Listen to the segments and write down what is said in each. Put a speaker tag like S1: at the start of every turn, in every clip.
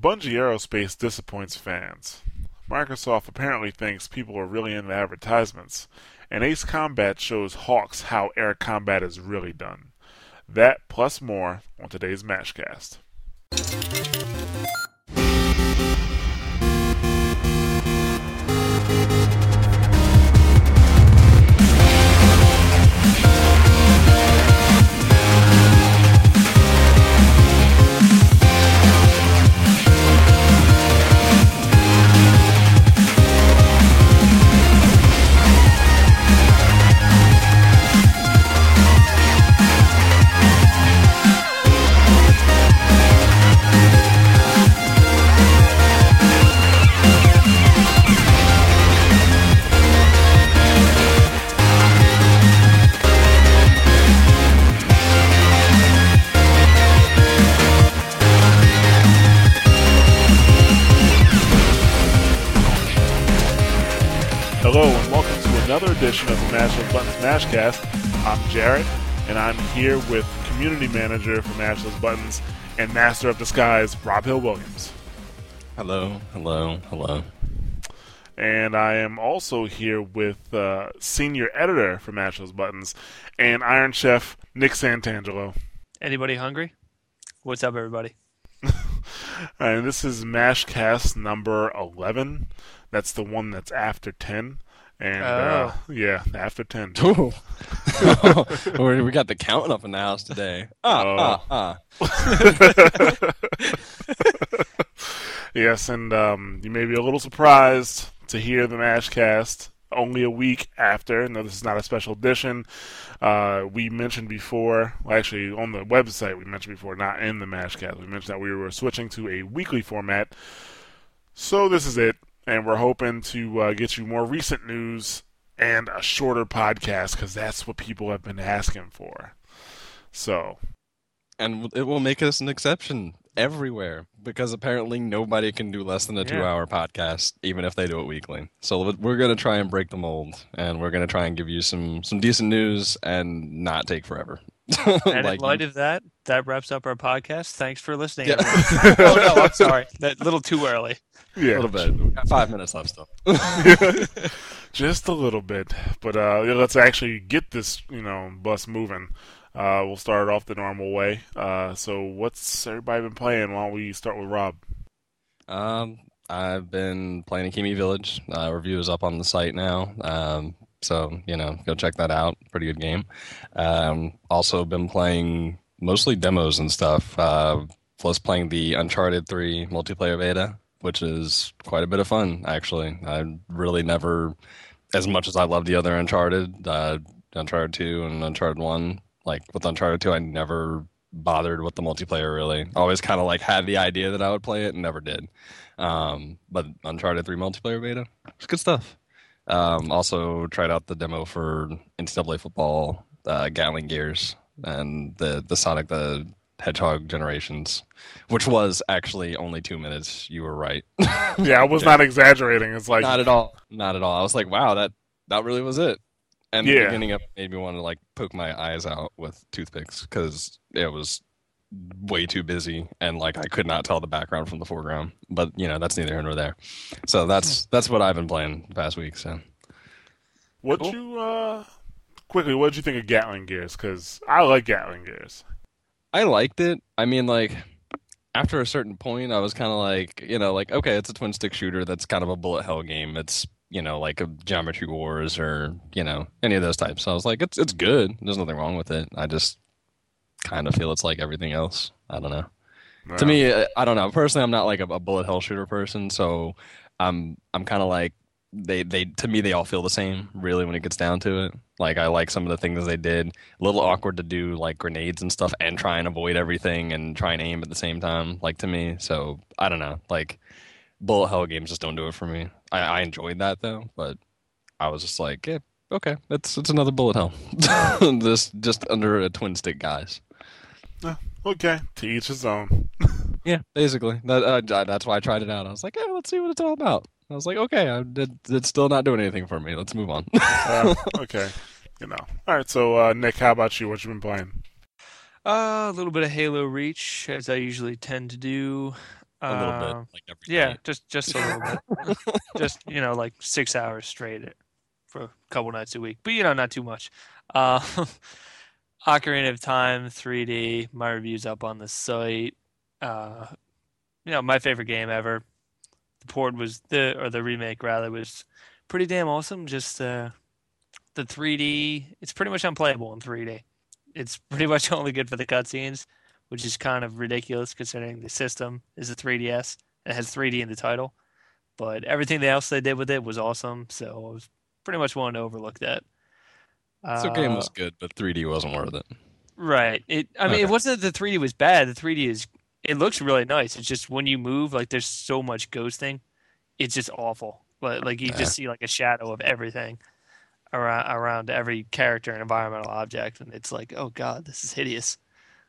S1: Bungie Aerospace disappoints fans. Microsoft apparently thinks people are really into advertisements, and Ace Combat shows HAWX how air combat is really done. That plus more on today's Mashcast. Edition of the Mash Those Buttons Mashcast. I'm Jarret, and I'm here with Community Manager for Mash Those Buttons and Master of Disguise, Rob Hill Williams.
S2: Hello, hello, hello.
S1: And I am also here with uh, Senior Editor for Mash Buttons and Iron Chef Nick Santangelo.
S3: Anybody hungry? What's up, everybody?
S1: And this is Mashcast number 11. That's the one that's after 10. And uh, yeah, after 10.
S2: Ooh. we we got the counting up in the house today. Ah, ah, ah.
S1: Yes, and um, you may be a little surprised to hear the Mashcast only a week after. No, this is not a special edition. Uh, we mentioned before, well, actually on the website, we mentioned before, not in the Mashcast. We mentioned that we were switching to a weekly format. So this is it, and we're hoping to uh, get you more recent news and a shorter podcast because that's what people have been asking for. So
S2: And it will make us an exception everywhere because apparently nobody can do less than a
S1: Yeah.
S2: two hour podcast, even if they do it weekly. So we're going to try and break the mold and we're going to try and give you some, some decent news and not take forever.
S3: And
S2: Like-
S3: in light of that, that wraps up our podcast. Thanks for listening.
S2: Yeah.
S3: oh no, I'm sorry. That little too early.
S2: A little bit. We got five minutes left still.
S1: just a little bit. But uh, let's actually get this, you know, bus moving. Uh, we'll start off the normal way. Uh, so, what's everybody been playing? Why don't we start with Rob?
S2: Um, I've been playing Akimi Village. Uh, review is up on the site now. Um, so you know, go check that out. Pretty good game. Um, also been playing mostly demos and stuff. Uh, plus playing the Uncharted 3 multiplayer beta, which is quite a bit of fun actually. I really never, as much as I love the other Uncharted, uh, Uncharted 2 and Uncharted 1. Like with Uncharted 2, I never bothered with the multiplayer really. Always kind of like had the idea that I would play it and never did. Um, but Uncharted 3 multiplayer beta, it's good stuff. Um, also tried out the demo for NCAA football, uh, Gatling Gears, and the the Sonic the Hedgehog generations, which was actually only two minutes. You were right.
S1: Yeah, I was not exaggerating. It's like,
S2: Not at all. Not at all. I was like, wow, that that really was it. And
S1: Yeah.
S2: the beginning of it made me want to like poke my eyes out with toothpicks because it was way too busy and like I could not tell the background from the foreground. But you know, that's neither here nor there. So that's that's what I've been playing the past week. So
S1: what
S3: Cool.
S1: you uh, quickly? What did you think of Gatling Gears? Because I like Gatling Gears.
S2: I liked it. I mean, like after a certain point, I was kind of like, you know, like okay, it's a twin stick shooter. That's kind of a bullet hell game. It's you know like a Geometry Wars or you know any of those types. So I was like, it's it's good. There's nothing wrong with it. I just kind of feel it's like everything else. I don't know. To me, I don't know. Personally, I'm not like a, a bullet hell shooter person, so I'm I'm kind of like they they to me they all feel the same really when it gets down to it. Like I like some of the things they did. A little awkward to do like grenades and stuff and try and avoid everything and try and aim at the same time. Like to me, so I don't know. Like bullet hell games just don't do it for me. I, I enjoyed that though, but I was just like, yeah, okay, it's it's another bullet hell. just just under a twin stick, guys.
S1: okay, to each his own.
S2: Yeah, basically. That, uh, that's why I tried it out. I was like, hey, let's see what it's all about. I was like, okay, I, it, it's still not doing anything for me. Let's move on.
S1: Uh, okay, you know. All right, so uh, Nick, how about you? What you been playing?
S3: Uh, a little bit of Halo Reach, as I usually tend to do.
S2: A little bit,
S3: Um,
S2: like every
S3: Yeah,
S2: night.
S3: just just a little bit. just you know, like six hours straight for a couple nights a week, but you know, not too much. Uh, Ocarina of Time 3D. My review's up on the site. Uh, you know, my favorite game ever. The port was the or the remake rather was pretty damn awesome. Just uh, the 3D. It's pretty much unplayable in 3D. It's pretty much only good for the cutscenes, which is kind of ridiculous considering the system is a 3DS. and has 3D in the title, but everything else they did with it was awesome. So I was pretty much willing to overlook that.
S2: So game
S3: Uh,
S2: was good, but 3D wasn't worth it.
S3: Right. It. I mean,
S2: Okay.
S3: it wasn't that the 3D was bad. The 3D is. It looks really nice. It's just when you move, like there's so much ghosting, it's just awful. Like, like you
S2: Yeah.
S3: just see like a shadow of everything around around every character and environmental object, and it's like, oh god, this is hideous.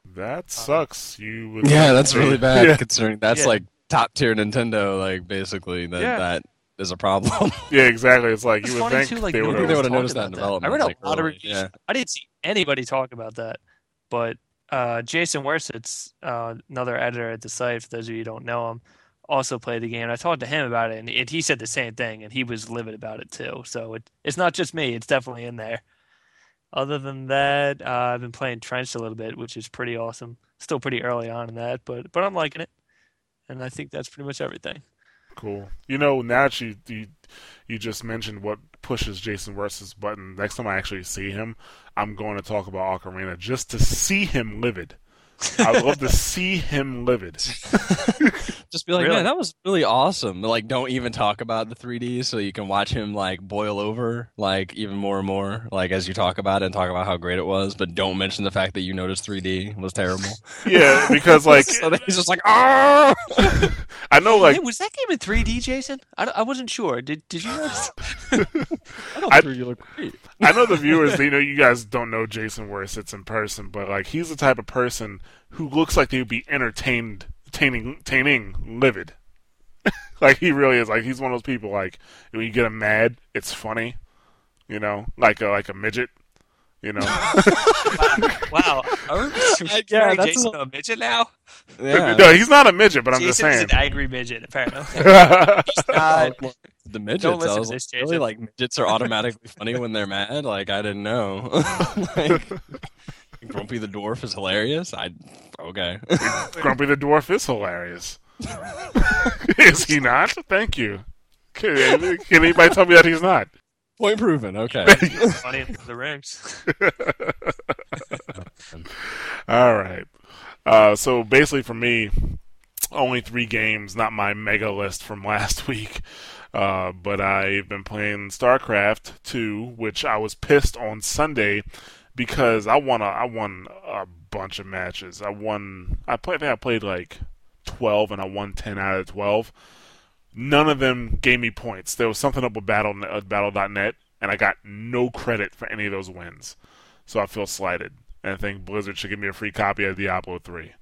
S1: That um, sucks. You would
S2: Yeah,
S1: think
S2: that's really bad
S1: Yeah,
S2: considering that's
S3: Yeah.
S2: like top tier Nintendo. Like basically that
S3: Yeah.
S2: that is a problem.
S1: yeah, exactly. It's like
S3: It's
S1: you would think
S3: too, like
S1: they would
S3: nobody
S2: They
S3: was
S2: would've noticed that
S3: about
S2: in
S3: I
S2: development,
S3: read a
S2: like,
S3: lot of reviews.
S2: yeah.
S3: I didn't see anybody talk about that, but uh, Jason Wersitz, uh, another editor at the site, for those of you who don't know him, also played the game. I talked to him about it, and, and he said the same thing, and he was livid about it too. So it, it's not just me; it's definitely in there. Other than that, uh, I've been playing Trenched a little bit, which is pretty awesome. Still pretty early on in that, but but I'm liking it, and I think that's pretty much everything.
S1: Cool. You know, now that you, you you just mentioned what pushes Jason versus button, next time I actually see him, I'm going to talk about Ocarina just to see him livid. I'd love to see him livid.
S2: Just be like,
S3: Really?
S2: man, that was really awesome. Like, don't even talk about the 3D, so you can watch him like boil over, like even more and more, like as you talk about it and talk about how great it was. But don't mention the fact that you noticed 3D was terrible.
S1: Yeah, because like
S2: so he's just like, ah.
S1: I know, like
S3: Hey, was that game in 3D, Jason? I, I wasn't sure. Did did you notice?
S2: I don't
S1: I-
S2: 3D look great.
S1: I know the viewers, you know, you guys don't know Jason where sits in person, but like he's the type of person who looks like they would be entertained, entertaining, entertaining livid. like he really is. Like he's one of those people. Like when you get him mad, it's funny. You know, like a, like a midget. You know,
S3: wow, are we
S2: Yeah,
S3: comparing
S2: that's
S3: Jason
S2: a-
S3: to a midget now?
S2: Yeah.
S1: no, he's not a midget, but I'm just
S3: Jason is
S1: saying.
S3: an angry midget, apparently.
S2: Uh, the midgets.
S3: Don't listen
S2: I
S3: to this,
S2: like, really like midgets are automatically funny when they're mad. Like I didn't know. like, Grumpy the dwarf is hilarious. I okay.
S1: Grumpy the dwarf is hilarious. is he not? Thank you. Can, can anybody tell me that he's not?
S2: Point proven. Okay.
S3: Funny in the rings.
S1: All right. Uh, so basically, for me, only three games, not my mega list from last week. Uh, but I've been playing StarCraft 2, which I was pissed on Sunday because I won a, I won a bunch of matches. I won. I played. I think I played like 12, and I won 10 out of 12. None of them gave me points. There was something up with Battle uh, Battle.net, and I got no credit for any of those wins. So I feel slighted, and I think Blizzard should give me a free copy of Diablo 3.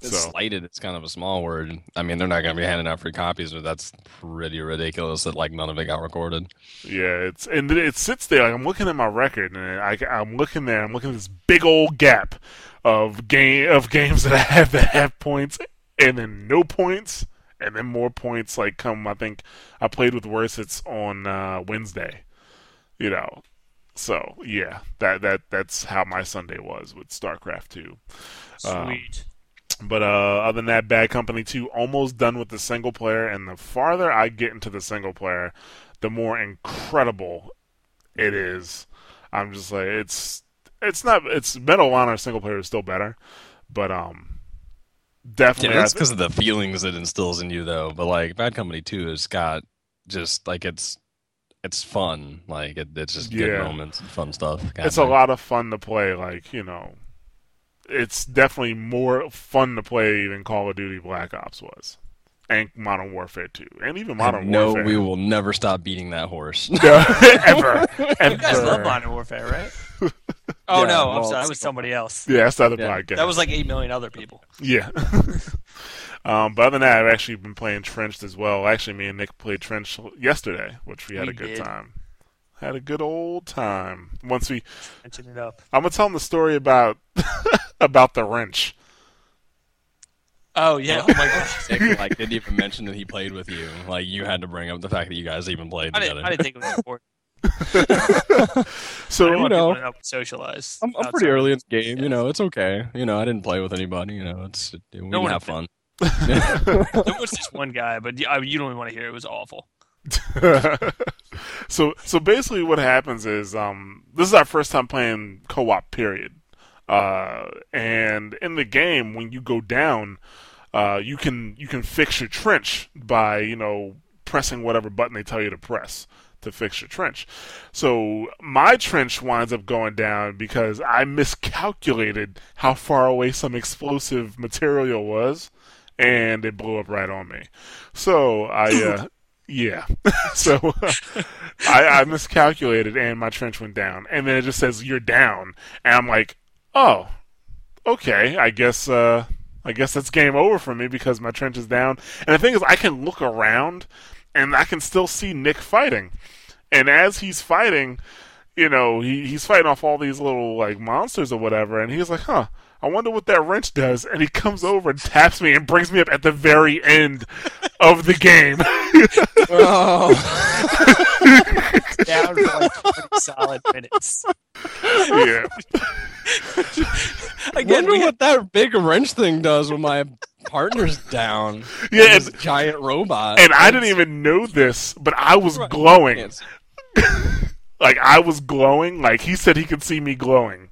S2: It's
S1: So
S2: slighted. It's kind of a small word. I mean, they're not going to be handing out free copies, but that's pretty ridiculous that like none of it got recorded.
S1: yeah, it's and it sits there. Like I'm looking at my record, and I, I'm looking there. I'm looking at this big old gap of game of games that I have that have points, and then no points, and then more points. Like come, I think I played with worse. It's on uh, Wednesday. You know, so yeah, that that that's how my Sunday was with StarCraft 2. Um,
S3: Sweet.
S1: But uh, other than that, Bad Company 2 almost done with the single player, and the farther I get into the single player, the more incredible it is. I'm just like it's it's not it's Medal of Honor single player is still better, but um definitely
S2: Yeah, that's because of the feelings it instills in you, though. But like Bad Company Two has got just like it's it's fun. Like it, it's just good moments and fun stuff.
S1: it's a lot of fun to play. Like you know, it's definitely more fun to play than Call of Duty Black Ops was, and Modern Warfare 2, and even Modern
S2: no,
S1: Warfare.
S2: No, we will never stop beating that horse.
S1: ever, ever.
S3: You guys love Modern Warfare, right? oh
S2: Yeah,
S3: no, I'm sorry, that was somebody else.
S1: Yeah, that's the other
S2: Yeah.
S1: podcast.
S3: That was like eight million other people.
S1: yeah. um, but other than that, I've actually been playing Trenched as well. Actually, me and Nick played Trenched yesterday, which we had
S3: We
S1: a good
S3: did.
S1: time. Had a good old time. Once we,
S3: Mention it up.
S1: I'm gonna tell them the story about about the wrench.
S3: Oh yeah. Oh my god.
S2: Nick like didn't even mention that he played with you. Like you had to bring up the fact that you guys even played
S3: I
S2: together.
S3: didn't, I didn't think it was important.
S1: So
S3: I didn't want
S2: know.
S3: to know socialize.
S2: I'm, I'm pretty early in the game. You know, it's okay. You know, I didn't play with anybody. You know, it's we
S3: No one
S2: have fun.
S3: There was just one guy, but yeah, I- you don't even want to hear it. It was awful.
S1: so so basically what happens is um this is our first time playing co-op period uh and in the game when you go down uh you can you can fix your trench by you know pressing whatever button they tell you to press to fix your trench so my trench winds up going down because i miscalculated how far away some explosive material was and it blew up right on me so i uh yeah. so I, I miscalculated and my trench went down. And then it just says you're down. And I'm like, oh, okay. I guess uh I guess that's game over for me because my trench is down. And the thing is I can look around and I can still see Nick fighting. And as he's fighting, you know, he, he's fighting off all these little like monsters or whatever, and he's like, huh, I wonder what that wrench does. And he comes over and taps me and brings me up at the very end of the game.
S2: oh,
S3: Down for like 20 solid minutes.
S1: yeah.
S3: Again,
S2: wonder
S3: we
S2: what that big wrench thing does when my partner's down.
S1: Yeah, and,
S2: giant robot.
S1: and I didn't even know this, but I was glowing. Like I was glowing. Like he said he could see me glowing.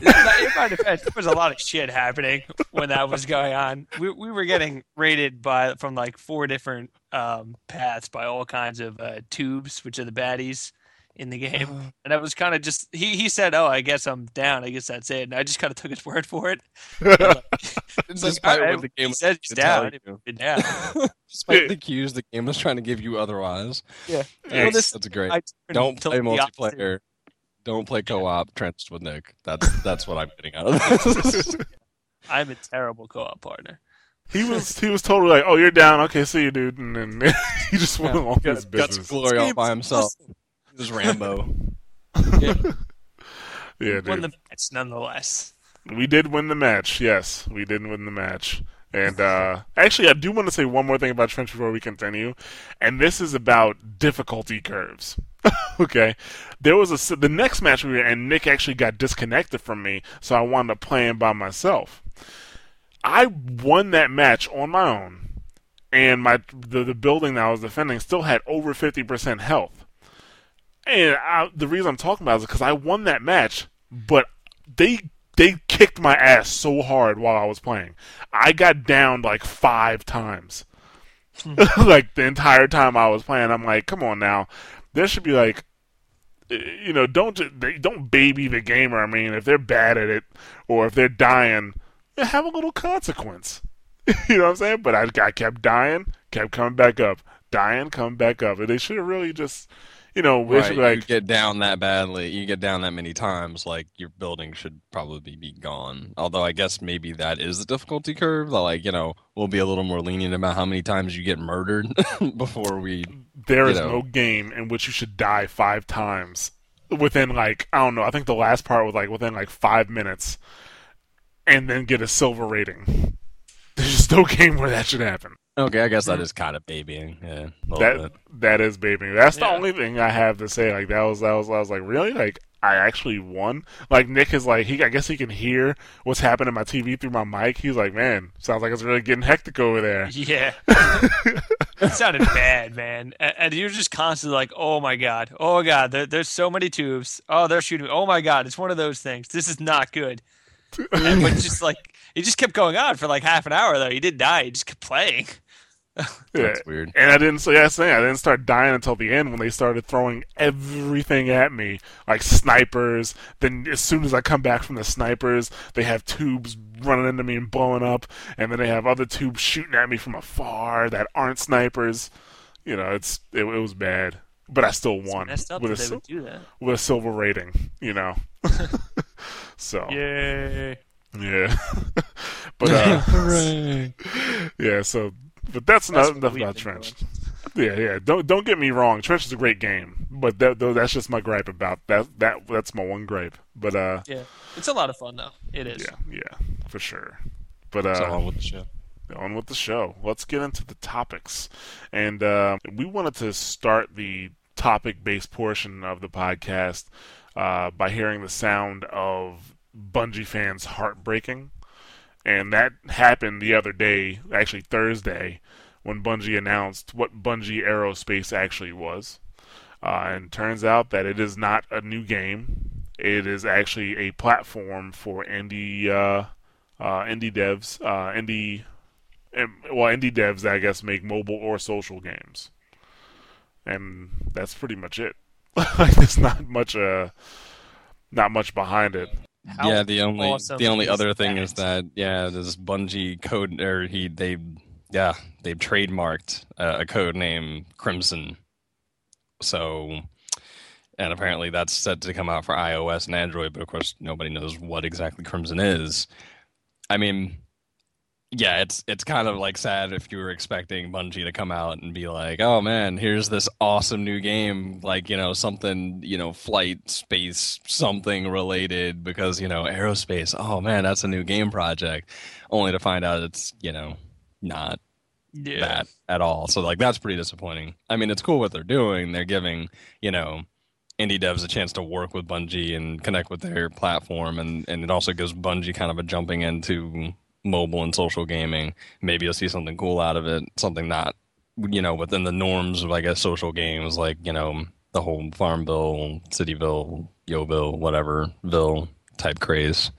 S3: In my defense, there was a lot of shit happening when that was going on. We, we were getting raided by from like four different um, paths by all kinds of uh, tubes, which are the baddies in the game. And I was kind of just he he said, "Oh, I guess I'm down. I guess that's it." And I just kind of took his word for it. It's like,
S2: Despite
S3: all right,
S2: what the game
S3: he said he's down.
S2: you.
S3: Down.
S2: Despite the cues the game was trying to give you otherwise.
S3: Yeah.
S1: Yeah,
S3: Well, this
S2: That's great.
S3: I
S2: Don't play
S3: to opposite.
S2: multiplayer. Don't play co-op trenched with Nick. That's that's what I'm getting out of this.
S3: I'm a terrible co-op partner.
S1: He was he was totally like, "Oh, you're down. Okay, see you, dude." And then he just went
S2: Yeah,
S1: along
S2: got,
S1: his
S2: got some
S1: business.
S2: glory all by himself. He was Rambo.
S1: Yeah,
S3: Won
S1: dude.
S3: the match nonetheless.
S1: We did win the match. Yes, we did win the match. And uh, actually, I do want to say one more thing about Trench before we continue, and this is about difficulty curves. okay, there was a the next match we were in. Nick actually got disconnected from me, so I wound up playing by myself. I won that match on my own, and my the, the building that I was defending still had over fifty percent health. And I, the reason I'm talking about is because I won that match, but they they kicked my ass so hard while I was playing. I got down like five times, like the entire time I was playing. I'm like, come on now, there should be like, eh, you know, don't they don't baby the gamer. I mean, if they're bad at it or if they're dying, have a little consequence. you know what I'm saying? But I, I kept dying, kept coming back up, dying, coming back up, and they should have really just, you know,
S2: Right,
S1: should
S2: you get down that badly, you get down that many times, like your building should probably be gone. Although I guess maybe that is the difficulty curve. that, Like you know, we'll be a little more lenient about how many times you get murdered before we.
S1: There is
S2: know.
S1: no game in which you should die five times within like I don't know. I think the last part was like within like five minutes, and then get a silver rating. There's just no game where that should happen.
S2: Okay, I guess that is kind of babying. Yeah,
S1: That
S2: bit.
S1: that is babying. That's the
S3: Yeah.
S1: only thing I have to say. Like that was that was I was like really like I actually won. Like Nick is like he I guess he can hear what's happening in my TV through my mic. He's like, man, sounds like it's really getting hectic over there.
S3: Yeah. it sounded bad, man. And, and you're just constantly like, oh my God. Oh God. There, there's so many tubes. Oh, they're shooting. Oh my God. It's one of those things. This is not good. And but just like, it just kept going on for like half an hour, though. He didn't die. He just kept playing.
S1: Yeah.
S2: That's weird.
S1: And I didn't. So yeah, saying I didn't start dying until the end when they started throwing everything at me, like snipers. Then as soon as I come back from the snipers, they have tubes running into me and blowing up, and then they have other tubes shooting at me from afar that aren't snipers. You know, it's it, it was bad, but I still won
S3: Messed up
S1: with a
S3: that they would do that.
S1: with a silver rating. You know, so
S3: Yay.
S1: yeah. but uh, yeah, so but that's,
S3: That's
S1: not enough about
S3: been
S1: Trench. Yeah, yeah. Don't don't get me wrong. Trench is a great game, but that, though that's just my gripe about that. That that's my one gripe. But uh,
S3: Yeah. It's a lot of fun, though. It is.
S1: yeah, yeah, for sure. But uh,
S2: wrong with the show?
S1: on with the show. Let's get into the topics. And uh, we wanted to start the topic based portion of the podcast uh, by hearing the sound of Bungie fans heartbreaking. And that happened the other day, actually Thursday, when Bungie announced what Bungie Aerospace actually was. Uh, and turns out that it is not a new game. It is actually a platform for indie uh, uh, indie devs, uh, indie well indie devs I guess make mobile or social games, and that's pretty much it. like there's not much uh not much behind it.
S2: How yeah, the only awesome the only other thing that? is that yeah, this Bungie code or he they yeah they've trademarked uh, a code name Crimson so, and apparently that's set to come out for iOS and Android, but of course nobody knows what exactly Crimson is. I mean, yeah, it's it's kind of like sad if you were expecting Bungie to come out and be like, "Oh man, here's this awesome new game, like you know something, you know, flight, space, something related," because you know aerospace. Oh man, that's a new game project, only to find out it's you know not yeah. that at all. So like that's pretty disappointing. I mean, it's cool what they're doing. They're giving you know indie devs a chance to work with Bungie and connect with their platform, and and it also gives Bungie kind of a jumping into mobile and social gaming. Maybe you'll see something cool out of it, something not you know within the norms of I guess social games like you know the whole Farmville, Cityville, Yoville, whatever Ville type craze.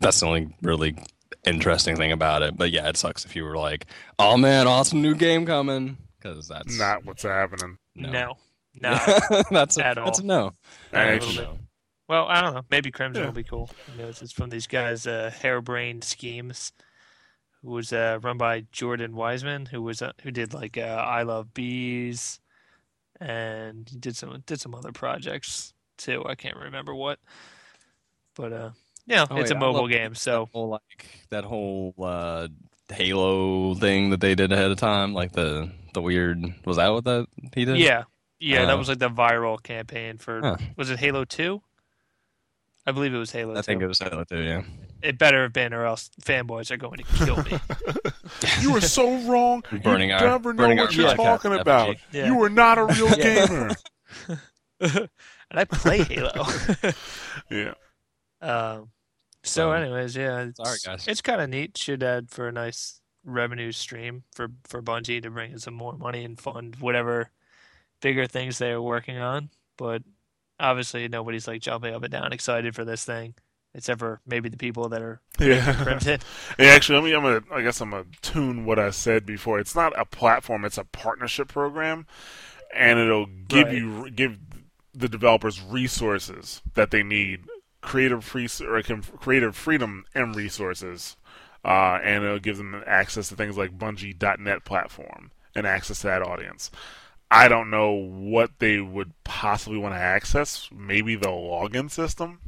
S2: That's the only really interesting thing about it. But yeah, it sucks if you were like, "Oh man, awesome new game coming," because that's
S1: not what's happening.
S3: No, no, no
S2: that's a, at all. That's a no.
S1: Actually,
S3: well, I don't know. Maybe Crimson yeah. will be cool. You know, it's, from these guys, uh, Harebrained Schemes, who was uh, run by Jordan Weisman, who was uh, who did like uh, I Love Bees, and he did some did some other projects too. I can't remember what, but uh, yeah, oh, it's a mobile game, so
S2: whole, like that whole uh, Halo thing that they did ahead of time, like the the weird was that what that he did?
S3: Yeah, yeah, uh, that was like the viral campaign for huh. was it Halo Two? I believe it was Halo. I 2.
S2: think it was Halo Two. Yeah,
S3: it better have been, or else fanboys are going to kill me.
S1: you were so wrong. Burning you our, never know what you're talking about. Yeah. You were not a real gamer.
S3: and I play Halo.
S1: yeah.
S3: Um, so, anyways, yeah, it's, sorry guys. It's kind of neat. Should add for a nice revenue stream for for Bungie to bring in some more money and fund whatever bigger things they are working on. But obviously, nobody's like jumping up and down excited for this thing, except for maybe the people that are
S1: yeah. Crimson. yeah, actually, let me. I'm gonna. I guess I'm gonna tune what I said before. It's not a platform. It's a partnership program, and it'll give right. you give the developers resources that they need creative free or creative freedom and resources, uh, and it'll give them access to things like Bungie.net platform and access to that audience. I don't know what they would possibly want to access. Maybe the login system.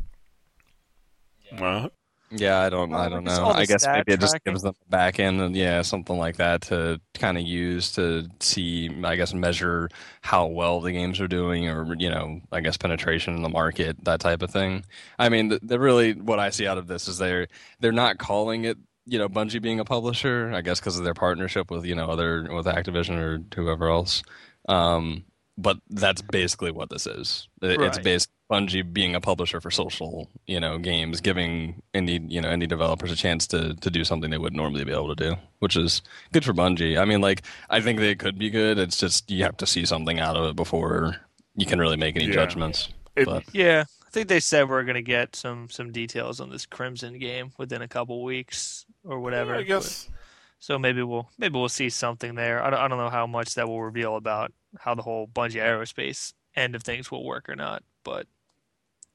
S2: Yeah. Yeah, I don't. I don't know. I guess maybe it just gives them a back end, and yeah, something like that to kind of use to see. I guess measure how well the games are doing, or you know, I guess penetration in the market, that type of thing. I mean, the, the really what I see out of this is they're they're not calling it you know Bungie being a publisher. I guess because of their partnership with you know other with Activision or whoever else. Um, but that's basically what this is. Right. It's based Bungie being a publisher for social, you know, games, giving indie, you know, indie developers a chance to to do something they wouldn't normally be able to do, which is good for Bungie. I mean, like, I think they could be good. It's just you have to see something out of it before you can really make any yeah. judgments.
S3: It, yeah, I think they said we're going to get some some details on this Crimson game within a couple weeks or whatever.
S1: Yeah, I guess.
S3: But, so maybe we'll maybe we'll see something there. I don't, I don't know how much that will reveal about how the whole Bungie aerospace end of things will work or not, but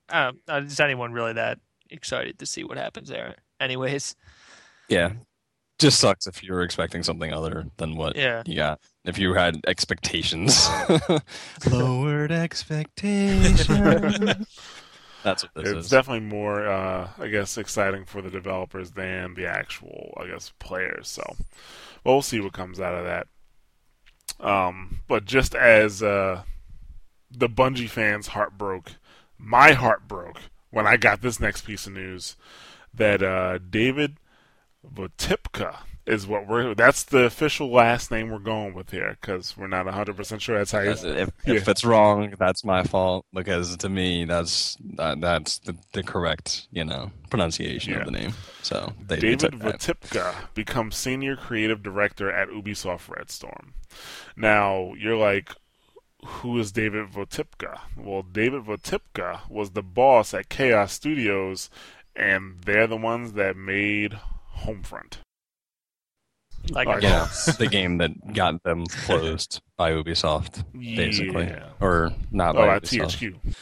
S3: um, is anyone really that excited to see what happens there? Anyways.
S2: Yeah. Just sucks if you're expecting something other than what
S3: yeah.
S2: you got. If you had expectations. Lowered expectations. That's what this
S1: it's is. definitely more, uh, I guess, exciting for the developers than the actual, I guess, players. So, well, we'll see what comes out of that. Um, but just as uh, the Bungie fans' heart broke my heart broke when I got this next piece of news that uh, David Votypka, is what we're. That's the official last name we're going with here because we're not 100 percent sure that's how you.
S2: If, if
S1: Yeah.
S2: it's wrong, that's my fault because to me, that's that, that's the, the correct you know pronunciation
S1: Yeah.
S2: of the name. So
S1: David. Votypka becomes senior creative director at Ubisoft Red Storm. Now you're like, who is David Votypka? Well, David Votypka was the boss at Kaos Studios, and they're the ones that made Homefront.
S3: Like our
S2: Yeah, the game that got them closed by Ubisoft, basically,
S1: Yeah.
S2: or not
S1: Oh,
S2: by
S1: at
S2: Ubisoft.
S1: THQ.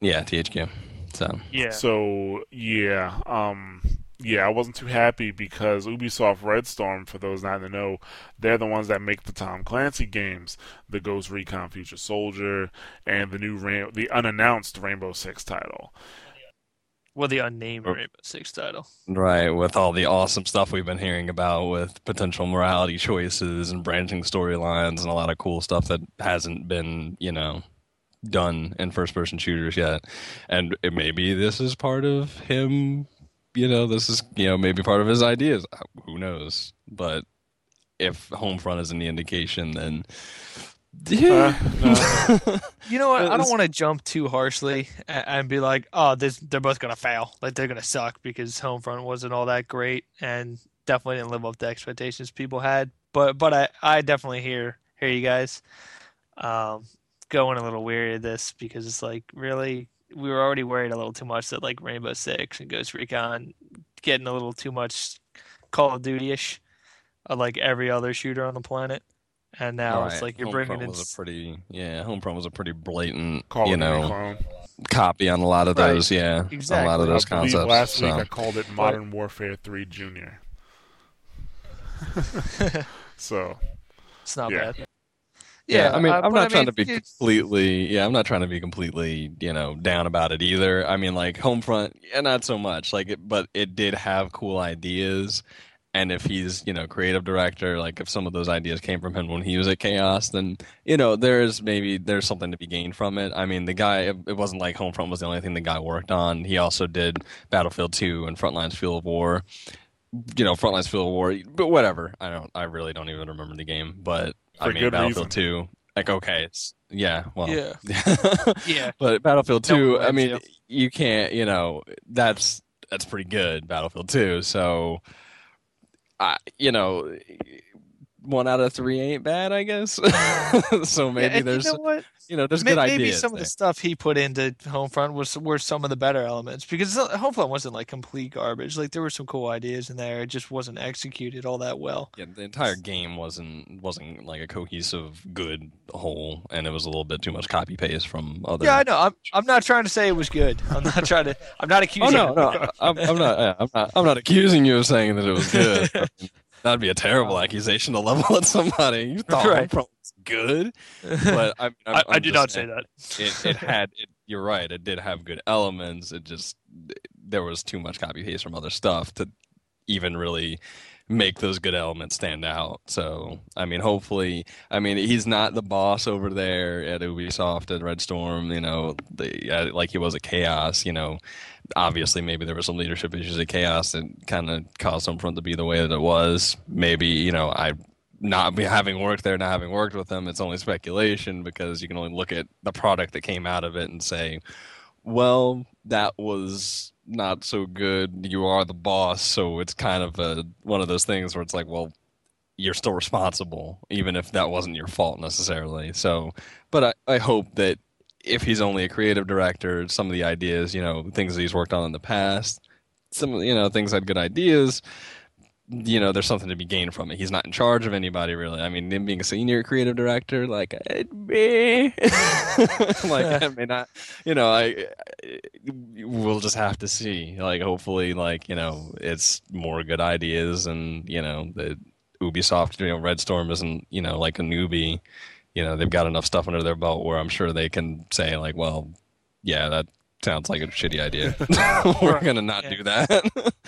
S2: Yeah, THQ. So
S3: yeah.
S1: So yeah, um, yeah, I wasn't too happy because Ubisoft Red Storm, for those not in the know, they're the ones that make the Tom Clancy games, the Ghost Recon Future Soldier, and the new Ram- the unannounced Rainbow Six title.
S3: Well, the unnamed Rainbow Six title.
S2: right, with all the awesome stuff we've been hearing about with potential morality choices and branching storylines and a lot of cool stuff that hasn't been, you know, done in first-person shooters yet. And it, maybe this is part of him. You know, this is you know maybe part of his ideas. Uh, Who knows? But if Homefront is any indication, then
S1: Uh, no.
S3: You know what? I don't want to jump too harshly and, and be like, "Oh, this they're both gonna fail. Like they're gonna suck because Homefront wasn't all that great and definitely didn't live up to expectations people had." But but I I definitely hear hear you guys. Um, going a little weary of this because it's like really we were already worried a little too much that like Rainbow Six and Ghost Recon getting a little too much Call of Duty ish, like every other shooter on the planet. And now it's like you're
S2: Homefront
S3: bringing in
S2: was a pretty yeah. Homefront was a pretty blatant,
S1: Call
S2: you know, copy on a lot of
S3: Right.
S2: those. Yeah, a lot
S3: Exactly.
S2: of those
S1: I
S2: concepts.
S1: last week. I called it Modern Warfare 3 Junior. so
S3: It's not
S1: Yeah.
S3: bad.
S2: Yeah, I mean,
S3: uh,
S2: I'm
S3: but
S2: not trying to be completely, yeah, I'm not trying to be completely, you know, down about it either. I mean, like Homefront, yeah, not so much. Like, it, but it did have cool ideas, and if he's, you know, creative director, like if some of those ideas came from him when he was at Kaos, then you know, there's maybe there's something to be gained from it. I mean, the guy, it, wasn't like Homefront was the only thing the guy worked on. He also did Battlefield 2 and Frontlines Fuel of War. You know, Frontlines Fuel of War, but whatever. I don't, I really don't even remember the game, but I mean, Battlefield
S1: reason.
S2: 2, like okay, it's yeah, well,
S3: Yeah. Yeah.
S2: but Battlefield 2,
S3: one
S2: I mean, you can't, you know, that's that's pretty good, Battlefield 2. So, I, you know, one out of three ain't bad, I guess. so maybe
S3: Yeah,
S2: there's,
S3: you know what?
S2: you know, there's
S3: May-
S2: good
S3: Maybe
S2: ideas.
S3: some of the stuff he put into Homefront was were some of the better elements because Homefront wasn't like complete garbage. Like there were some cool ideas in there. It just wasn't executed all that well.
S2: Yeah, the entire game wasn't wasn't like a cohesive good whole, and it was a little bit too much copy paste from other.
S3: Yeah, I know. I'm I'm not trying to say it was good. I'm not trying to. I'm not
S2: Oh
S3: accusing.
S2: no,
S3: him.
S2: no, I'm, I'm not. I'm not. I'm not accusing you of saying that it was good. That'd be a terrible um, accusation to level at somebody. You thought
S3: Right.
S2: Was good, but I, mean,
S3: I, I
S2: I'm
S3: did
S2: just
S3: not say that.
S2: It, it had. It, you're right. It did have good elements. It just there was too much copy paste from other stuff to even really make those good elements stand out. So, I mean, hopefully, I mean, he's not the boss over there at Ubisoft at Red Storm, you know, the, uh, like he was at Kaos, you know. Obviously, maybe there were some leadership issues at Kaos that kind of caused Homefront to be the way that it was. Maybe, you know, I not be having worked there, not having worked with them, it's only speculation because you can only look at the product that came out of it and say, well, that was not so good. You are the boss, so it's kind of a one of those things where it's like, well, you're still responsible, even if that wasn't your fault necessarily. So, but I, I hope that if he's only a creative director, some of the ideas, you know, things that he's worked on in the past, some of you know things had good ideas. You know, there's something to be gained from it. He's not in charge of anybody really. I mean, him being a senior creative director, like, it may, like, I may not. You know, I, I we'll just have to see. Like, hopefully, like, you know, it's more good ideas, and you know, the Ubisoft, you know, Red Storm isn't, you know, like a newbie. You know, they've got enough stuff under their belt where I'm sure they can say, like, well, yeah, that sounds like a shitty idea. We're gonna not
S3: Yeah.
S2: do that.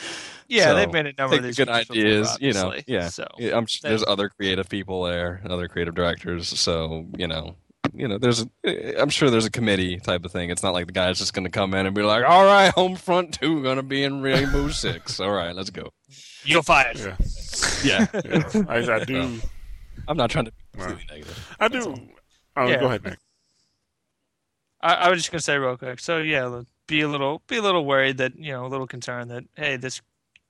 S3: Yeah,
S2: So,
S3: they've made a number of these
S2: good
S3: games before,
S2: ideas, you know, yeah.
S3: So
S2: Yeah, I'm sure there's other creative people there, other creative directors. So you know, you know, there's, a, eh, I'm sure there's a committee type of thing. It's not like the guy's just going to come in and be like, "All right, Homefront Two going to be in Rainbow Six. All right, let's go."
S3: You're fired.
S1: Yeah,
S2: Yeah.
S1: yeah. I, I do.
S2: Well, I'm not trying to be
S1: Wow.
S2: negative.
S1: I do. Oh,
S3: Yeah.
S1: go ahead, Nick.
S3: I, I was just gonna say real quick. So yeah, look, be a little be a little worried that you know a little concerned that hey this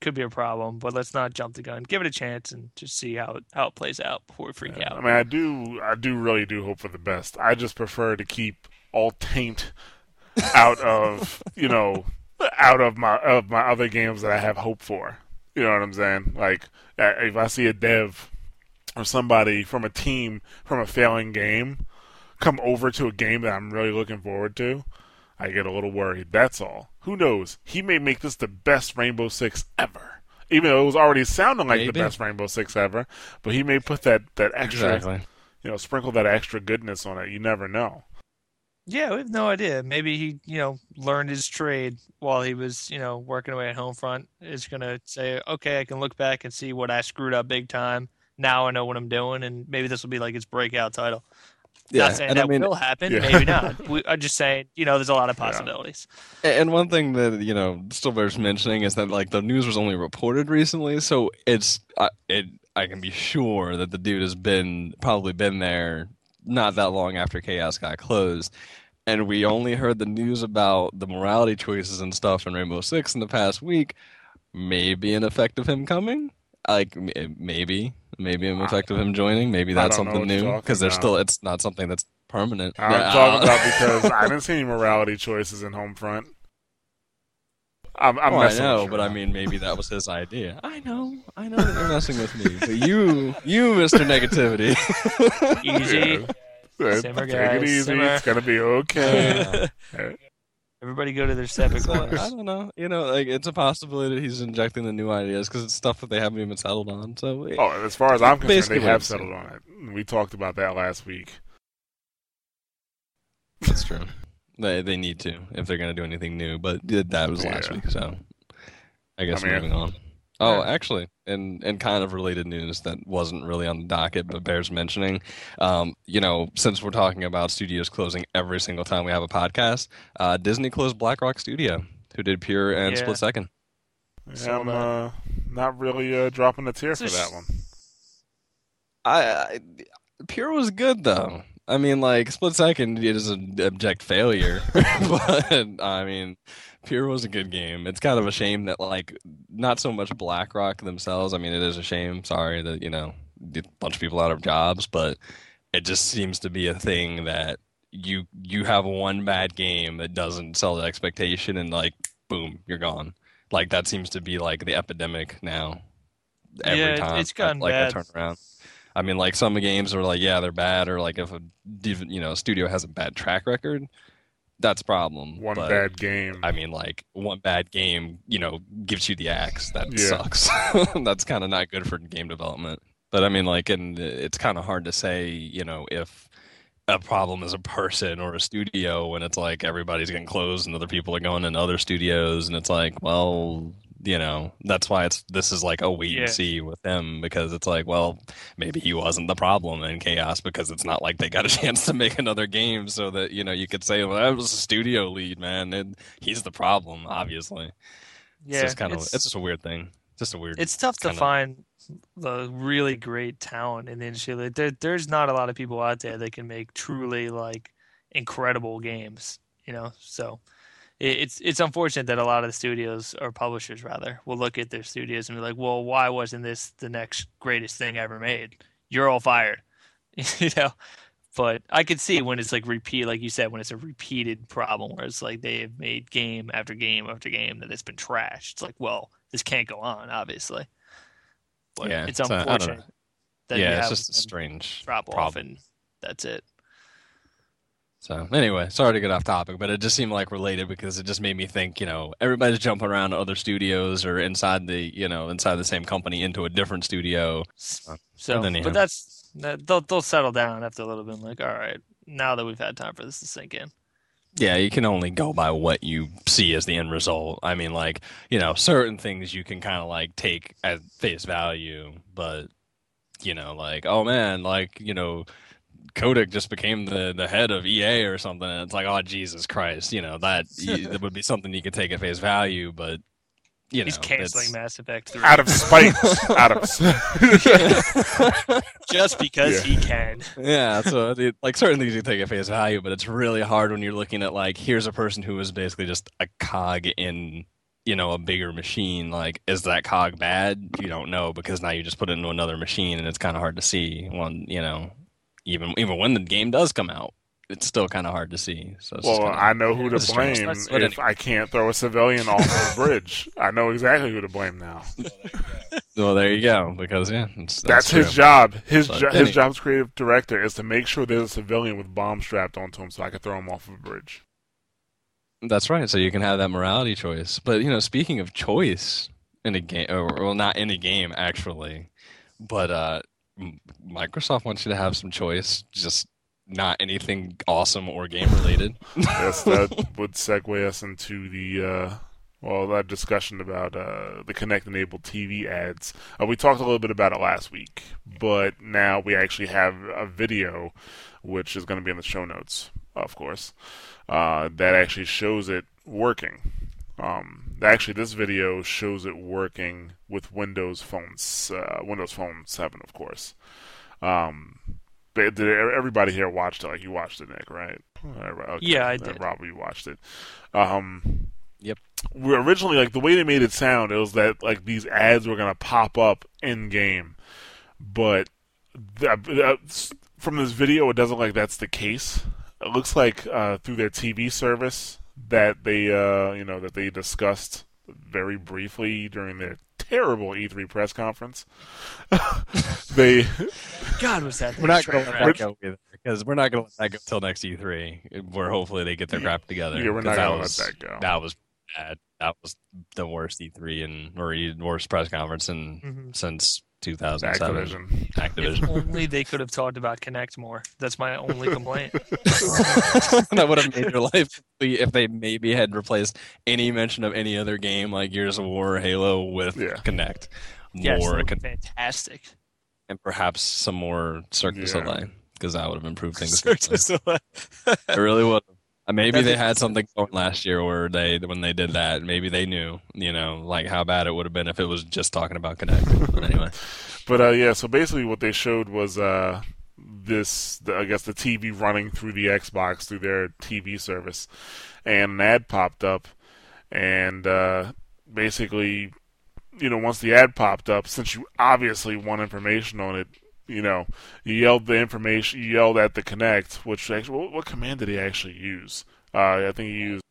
S3: could be a problem, but let's not jump the gun. Give it a chance and just see how it how it plays out before we freak
S1: Yeah,
S3: out.
S1: I mean, I do. I do really do hope for the best. I just prefer to keep all taint out of you know out of my of my other games that I have hope for. You know what I'm saying? Like uh, if I see a dev or somebody from a team from a failing game come over to a game that I'm really looking forward to, I get a little worried. That's all. Who knows? He may make this the best Rainbow Six ever. Even though it was already sounding like the best Rainbow Six ever, but he may put that, that extra
S2: Exactly.
S1: you know, sprinkle that extra goodness on it. You never know.
S3: Yeah, we have no idea. Maybe he, you know, learned his trade while he was, you know, working away at Homefront. Is gonna say, okay, I can look back and see what I screwed up big time. Now I know what I'm doing, and maybe this will be like his breakout title. Not saying
S2: and
S3: that
S2: I mean,
S3: will happen.
S1: Yeah.
S3: Maybe not. We, I'm just saying, you know, there's a lot of
S1: Yeah.
S3: possibilities.
S2: And one thing that you know still bears mentioning is that like the news was only reported recently, so it's I it I can be sure that the dude has been probably been there not that long after Kaos got closed, and we only heard the news about the morality choices and stuff in Rainbow Six in the past week. Maybe an effect of him coming, like maybe maybe an effect of him joining. Maybe that's something new
S1: talking
S2: because there's
S1: about.
S2: still it's not something that's permanent.
S1: I'm
S2: Yeah,
S1: talking
S2: uh,
S1: about because I didn't see any morality choices in Homefront. I'm, I'm
S2: Oh, I
S1: messing
S2: know, but. I mean, maybe that was his idea. I know, I know that you're messing with me, but you, you, Mister Negativity.
S3: Easy.
S1: Yeah.
S3: Simmer,
S1: Take it easy.
S3: simmer.
S1: It's gonna be okay.
S3: Everybody go to their separate
S2: So, I don't know. You know, like it's a possibility that he's injecting the new ideas because it's stuff that they haven't even settled on. So,
S1: oh, as far as I'm concerned,
S2: Basically
S1: they have
S2: I'm
S1: settled on it. We talked about that last week.
S2: that's true. They they need to if they're gonna do anything new. But that was last
S1: Yeah.
S2: week, so I guess
S1: I mean-
S2: moving on. Oh, actually, and in kind of related news that wasn't really on the docket but bears mentioning, um, you know, since we're talking about studios closing every single time we have a podcast, uh, Disney closed BlackRock Studio, who did Pure and
S3: Yeah.
S2: Split Second.
S1: Yeah,
S3: Saw
S1: I'm uh, not really uh, dropping a tear
S3: It's
S1: for that one.
S2: I, I Pure was good though. I mean, like Split Second is an abject failure, but I mean, Pure was a good game. It's kind of a shame that like not so much BlackRock themselves. I mean, it is a shame. Sorry that you know a bunch of people out of jobs, but it just seems to be a thing that you you have one bad game that doesn't sell the expectation, and like boom, you're gone. Like that seems to be like the epidemic now. Every
S3: Yeah,
S2: time,
S3: it's gotten
S2: like
S3: bad.
S2: I turn around. I mean, like some games are like, yeah, they're bad, or like if a you know studio has a bad track record, that's a problem.
S1: One
S2: But,
S1: bad game.
S2: I mean, like one bad game, you know, gives you the axe. That
S1: Yeah.
S2: sucks. that's kind of not good for game development. But I mean, like, and it's kind of hard to say, you know, if a problem is a person or a studio when it's like everybody's getting closed and other people are going in other studios, and it's like, well, you know, that's why it's this is like a wait
S3: Yeah.
S2: and see with them because it's like, well, maybe he wasn't the problem in Kaos because it's not like they got a chance to make another game so that you know you could say, well, that was a studio lead, man, and he's the problem, obviously.
S3: Yeah,
S2: it's just kind of
S3: it's,
S2: it's just a weird thing. Just a weird.
S3: it's tough to
S2: kinda-
S3: find the really great talent in the industry. Like, there, there's not a lot of people out there that can make truly like incredible games. You know, so it's it's unfortunate that a lot of the studios or publishers rather will look at their studios and be like, well, why wasn't this the next greatest thing ever made? You're all fired. you know. But I could see when it's like repeat, like you said, when it's a repeated problem, where it's like they have made game after game after game that it's been trashed. It's like, well, this can't go on, obviously. But
S2: Yeah,
S3: it's
S2: so, uh,
S3: unfortunate that you
S2: yeah, it's
S3: have
S2: just a strange
S3: drop off,
S2: problem.
S3: and that's it.
S2: So anyway, sorry to get off topic, but it just seemed like related because it just made me think, you know, everybody's jumping around to other studios or inside the, you know, inside the same company into a different studio.
S3: So,
S2: then
S3: but
S2: have-
S3: that's that, they'll they'll settle down after a little bit. Like, all right, now that we've had time for this to sink in.
S2: Yeah, you can only go by what you see as the end result. I mean, like, you know, certain things you can kind of like take at face value, but you know, like, oh man, like, you know, Kotick just became the the head of EA or something, and it's like, oh Jesus Christ, you know, that that would be something you could take at face value, but you know,
S3: He's canceling
S2: it's-
S3: Mass Effect 3
S1: Out of spite. out of.
S3: just because
S1: Yeah.
S3: he can.
S2: yeah, so it, like certain things you take at face value, but it's really hard when you're looking at like here's a person who is basically just a cog in you know a bigger machine. Like, is that cog bad? You don't know because now you just put it into another machine, and it's kind of hard to see. When you know, even even when the game does come out, it's still kind of hard to see. So it's
S1: Well,
S2: kinda-
S1: I know who to blame
S2: But
S1: if I can't throw a civilian off a bridge. I know exactly who to blame now.
S2: well, there you go. Because yeah, it's,
S1: That's,
S2: that's,
S1: his job. His
S2: But
S1: jo- his
S2: anyway.
S1: job as creative director is to make sure there's a civilian with bombs strapped onto him, so I can throw him off of a bridge.
S2: That's right. So you can have that morality choice. But you know, speaking of choice in a game, or well, not in a game actually, but uh, M- Microsoft wants you to have some choice. Just not anything awesome or game related.
S1: Yes, that would segue us into the uh, well, that discussion about uh, the Kinect-enabled TV ads. Uh, we talked a little bit about it last week, but now we actually have a video, which is going to be in the show notes, of course, uh, that actually shows it working. Um, actually, this video shows it working with Windows phones, uh, Windows Phone 7, of course. Um, but did everybody here watched it? Like you watched it, Nick, right? Okay.
S3: Yeah, I
S1: Uh,
S3: did.
S1: Rob, you watched it. Um,
S2: Yep.
S1: We originally like the way they made it sound. It was that like these ads were gonna pop up in game, but th- th- from this video, it doesn't look like that's the case. It looks like uh, through their TV service that they, uh, you know, that they discussed very briefly during their terrible E3 press conference. they
S3: God, was that
S2: We're not going to let that go either, because we're not going to let that go till next E3, where hopefully they get their crap together.
S1: yeah, we're
S2: 'cause
S1: not
S2: that
S1: gonna let
S2: was-
S1: that go.
S2: That was bad. That was the worst E3 and or e- worst press conference in
S3: Mhm.
S2: since 2007.
S1: Activision.
S2: Activision.
S3: If only they could have talked about Kinect more. That's my only complaint.
S2: that would have made your life if they maybe had replaced any mention of any other game like Gears of War or Halo with
S1: Yeah.
S3: Kinect.
S2: More
S3: that would be
S2: Con-
S3: fantastic.
S2: and perhaps some more Cirque du
S1: Yeah.
S2: Soleil because that would have improved things.
S3: Cirque du Soleil.
S2: It really would. have. Uh, Maybe they had something going last year where they when they did that. Maybe they knew, you know, like how bad it would have been if it was just talking about Kinect. But anyway,
S1: But uh, yeah, so basically what they showed was uh, this, the, I guess, the TV running through the Xbox through their TV service, and an ad popped up, and uh, basically, you know, once the ad popped up, since you obviously want information on it, you know, you yelled the information, you yelled at the Kinect, which actually, what, what command did he actually use? Uh, I think he used.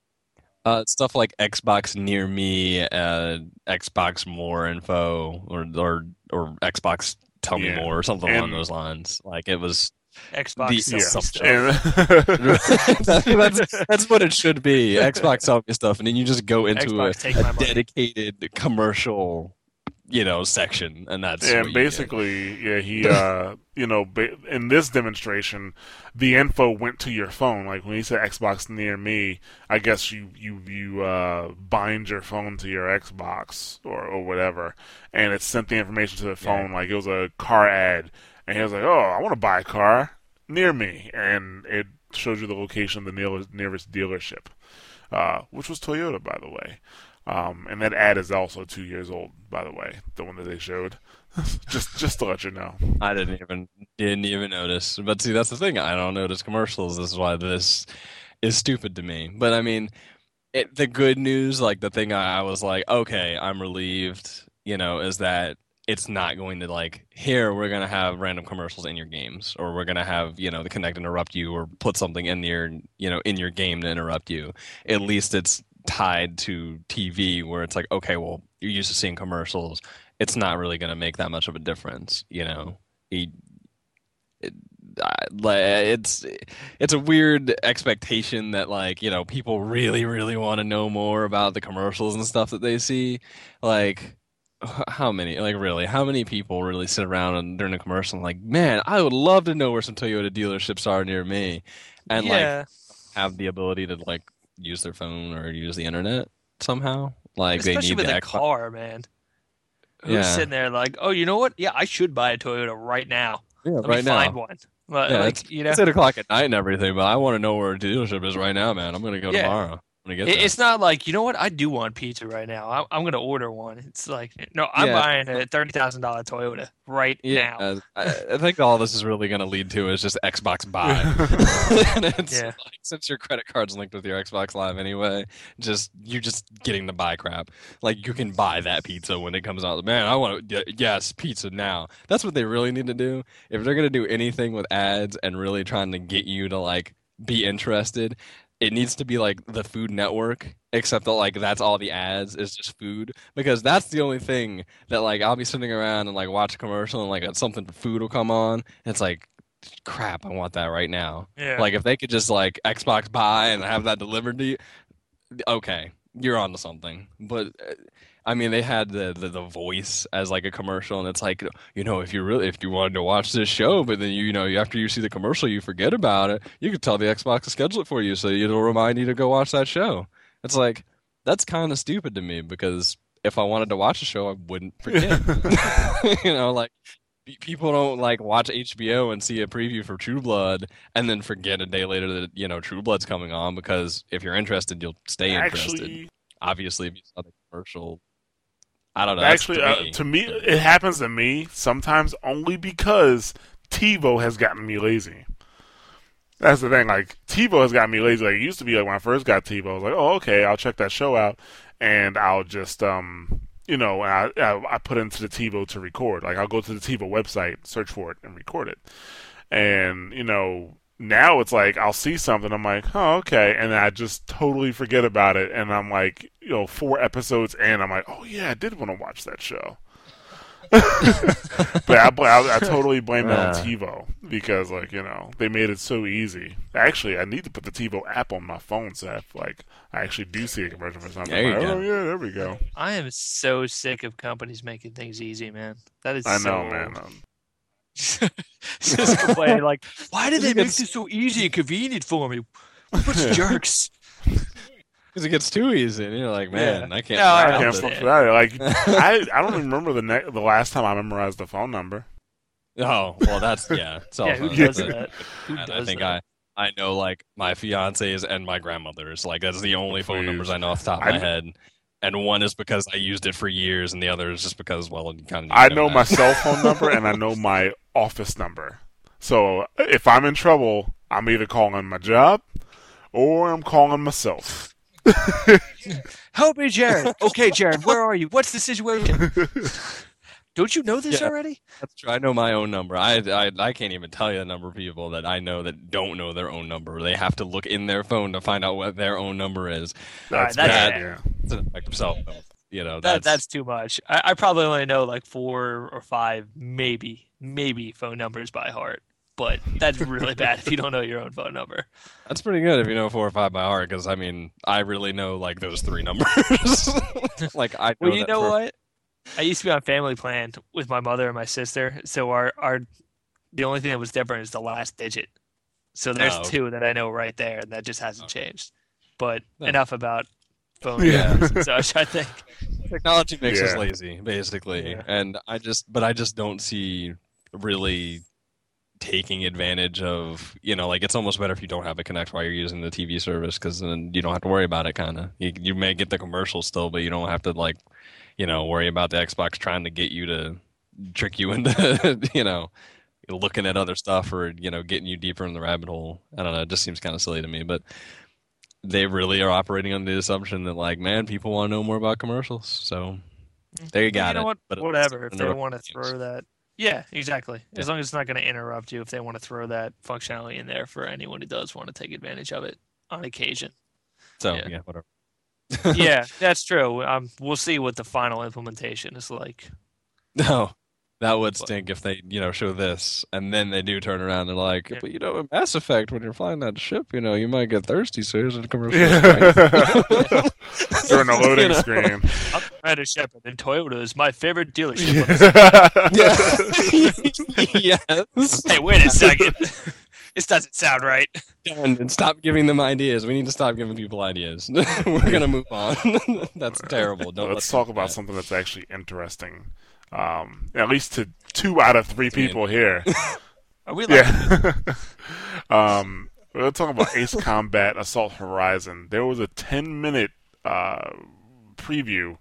S2: uh, stuff like Xbox Near Me, uh, Xbox More info, or or or Xbox Tell Me
S1: Yeah.
S2: More, or something along those lines. Like it was.
S3: Xbox.
S2: The- yeah.
S3: stuff.
S1: And
S2: that's, that's what it should be. Xbox Tell Me stuff, and then you just go into
S3: Xbox,
S2: a, a dedicated commercial, you know, section, and that's
S1: and basically, yeah, he, uh, you know, ba- in this demonstration, the info went to your phone. Like when he said Xbox near me, I guess you you you uh, bind your phone to your Xbox or or whatever, and it sent the information to the phone. Like it was a car ad, and he was like, "Oh, I want to buy a car near me," and it shows you the location of the near- nearest dealership, uh, which was Toyota, by the way. Um, and that ad is also two years old, by the way, the one that they showed. just just to let you know.
S2: I didn't even didn't even notice. But see, that's the thing. I don't notice commercials. This is why this is stupid to me. But I mean, it, the good news, like the thing I, I was like, okay, I'm relieved. You know, is that it's not going to like here we're gonna have random commercials in your games, or we're gonna have you know the Kinect interrupt you, or put something in your you know in your game to interrupt you. At least it's tied to TV, where it's like, okay, well, you're used to seeing commercials it's not really going to make that much of a difference, you know. He, it, it's it's a weird expectation that like you know people really really want to know more about the commercials and stuff that they see. Like, how many? Like, really, how many people really sit around and during a commercial and like, man, I would love to know where some Toyota dealerships are near me, and like have the ability to like use their phone or use the internet somehow. Like
S3: especially
S2: they need
S3: with a car, man. Who's
S2: Yeah.
S3: sitting there like, oh, you know what? Yeah, I should buy a Toyota right now.
S2: Yeah,
S3: Let
S2: right
S3: me
S2: now.
S3: find one. Like,
S2: Yeah,
S3: like, you know,
S2: It's eight o'clock at night and everything, but I want to know where a dealership is right now, man. I'm gonna go
S3: Yeah.
S2: tomorrow. When it gets
S3: It, it's not like you know what I do want pizza right now. I'm, I'm gonna order one. It's like no, I'm
S2: Yeah.
S3: buying a thirty thousand dollar Toyota right
S2: Yeah,
S3: now.
S2: uh, I, I think all this is really going to lead to is just Xbox Buy. it's
S3: Yeah.
S2: like, since your credit card's linked with your Xbox Live anyway, just you're just getting to buy crap. Like you can buy that pizza when it comes out. Man, I want to, yes, pizza now. That's what they really need to do. If they're going to do anything with ads and really trying to get you to like be interested, it needs to be like the Food Network, except that like that's all the ads is just food because that's the only thing that like I'll be sitting around and like watch a commercial and like something for food will come on. And it's like, crap, I want that right now.
S3: Yeah.
S2: Like if they could just like Xbox buy and have that delivered to you, okay, you're onto something. But uh, I mean, they had the, the the voice as like a commercial, and it's like you know, if you really if you wanted to watch this show, but then you, you know after you see the commercial, you forget about it, you could tell the Xbox to schedule it for you, so it'll remind you to go watch that show. It's like that's kind of stupid to me because if I wanted to watch a show, I wouldn't forget. you know, like people don't like watch HBO and see a preview for True Blood and then forget a day later that you know True Blood's coming on because if you're interested, you'll stay interested. Obviously, if you saw the commercial, I don't know.
S1: actually,
S2: to
S1: uh,
S2: me.
S1: to me, it happens to me sometimes only because TiVo has gotten me lazy. That's the thing. Like TiVo has gotten me lazy. Like it used to be like when I first got TiVo, I was like, oh okay, I'll check that show out, and I'll just um, you know, I I, I put into the TiVo to record. Like I'll go to the TiVo website, search for it, and record it. And you know, now it's like I'll see something, I'm like, oh okay, and then I just totally forget about it, and I'm like, you know, four episodes in, I'm like, oh yeah, I did want to watch that show. but I, I, I totally blame that on
S2: Uh.
S1: TiVo because, like, you know, they made it so easy. Actually, I need to put the TiVo app on my phone so if, like, I actually do see a commercial for something.
S2: There you
S1: like,
S2: go.
S1: Oh yeah, there we go.
S3: I am so sick of companies making things easy, man. That is
S1: I
S3: so
S1: know, man. Um,
S3: just complaining like, why did they make this so easy and convenient for me? What jerks?
S2: Because it gets too easy, and you're like, man, I can't.
S3: No, I
S1: I
S2: help
S1: can't
S2: it.
S1: flip
S3: understand.
S1: that. Like, I, I don't even remember the ne- the last time I memorized the phone number.
S2: Oh, well, that's yeah. Cell
S3: yeah, who does
S2: but-
S3: that? Who does
S2: I think
S3: that?
S2: I I know like my fiance's and my grandmother's. Like that's the only phone
S1: Please.
S2: numbers I know off the top of
S1: I
S2: my
S1: kn-
S2: head. And one is because I used it for years, and the other is just because well, you kind of.
S1: I know my cell phone number and I know my office number. So if I'm in trouble, I'm either calling my job or I'm calling myself.
S3: Help me, Jarret. Okay, Jarret, where are you? What's the situation? Don't you know this
S2: Yeah.
S3: already?
S2: That's true. I know my own number. I, I I can't even tell you the number of people that I know that don't know their own number. They have to look in their phone to find out what their own number is.
S1: That's,
S3: Alright,
S1: bad. Yeah.
S2: It's an effective cell phone. You know,
S3: That,
S2: that's,
S3: that's too much. I, I probably only know like four or five, maybe, maybe phone numbers by heart. But that's really bad if you don't know your own phone number.
S2: That's pretty good if you know four or five by heart. Because I mean, I really know like those three numbers. like I know
S3: Well, you
S2: that
S3: know
S2: for-
S3: what? I used to be on family plan with my mother and my sister, so our our the only thing that was different is the last digit. So there's
S2: Oh.
S3: two that I know right there, and that just hasn't changed. But
S2: Yeah.
S3: enough about phone
S1: Yeah.
S3: numbers and such. I think
S2: technology makes us lazy, basically.
S3: Yeah.
S2: And I just, but I just don't see really taking advantage of, you know, like it's almost better if you don't have a Kinect while you're using the TV service because then you don't have to worry about it. Kind of, you, you may get the commercial still, but you don't have to like, you know, worry about the Xbox trying to get you to trick you into, you know. Looking at other stuff or you know getting you deeper in the rabbit hole. I don't know. It just seems kind of silly to me, but they really are operating under the assumption that like, man, people want to know more about commercials. So mm-hmm. there you got
S3: you know
S2: it.
S3: what?
S2: But
S3: Whatever. If they want to throw that, yeah, exactly.
S2: Yeah.
S3: As long as it's not going to interrupt you, if they want to throw that functionality in there for anyone who does want to take advantage of it on occasion.
S2: So
S3: yeah.
S2: yeah, whatever.
S3: yeah, that's true. Um, we'll see what the final implementation is like.
S2: No, that would stink if they you know show this and then they do turn around and like,
S3: Yeah.
S2: but you know, in Mass Effect when you're flying that ship, you know, you might get thirsty. So here's a commercial.
S1: Yeah. During the loading
S2: You know?
S1: screen.
S3: I'm Commander Shepard, and Toyota is my favorite dealership.
S1: Yeah.
S2: yes.
S3: Hey, wait a second. This doesn't sound right.
S2: Done. And stop giving them ideas. We need to stop giving people ideas. We're gonna move on. That's terrible. Don't
S1: Let's
S2: let
S1: talk about
S2: that.
S1: something that's actually interesting. Um, at least to two out of three people here.
S3: Are we like
S1: Yeah. um, We're talking about Ace Combat Assault Horizon. There was a 10 minute uh, preview,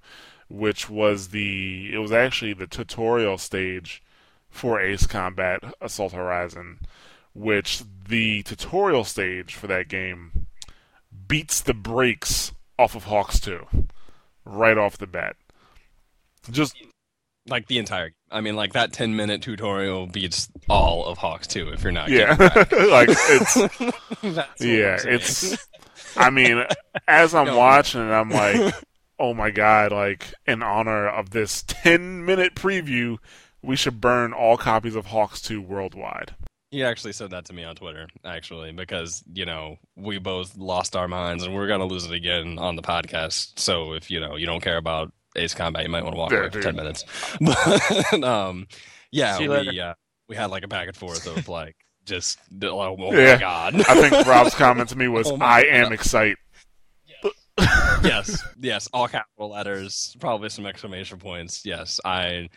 S1: which was the it was actually the tutorial stage for Ace Combat Assault Horizon, which the tutorial stage for that game beats the brakes off of HAWX 2 right off the bat. Just
S2: like the entire. I mean, like that ten minute tutorial beats all of HAWX 2 if you're not.
S1: yeah, like it's yeah, it's. I mean, as I'm
S2: No.
S1: watching it, I'm like, oh my god! Like in honor of this 10 minute preview, we should burn all copies of HAWX 2 worldwide.
S2: He actually said that to me on Twitter, actually, because, you know, we both lost our minds and we're going to lose it again on the podcast. So if, you know, you don't care about Ace Combat, you might want to walk
S1: Yeah,
S2: away for
S1: dude.
S2: 10 minutes. But, um, yeah, we, uh, we had like a back and forth of like, just, oh, oh
S1: Yeah.
S2: my God.
S1: I think Rob's comment to me was,
S2: Oh
S1: "I
S2: God.
S1: am excited."
S2: yes, yes, all capital letters, probably some exclamation points. Yes, I,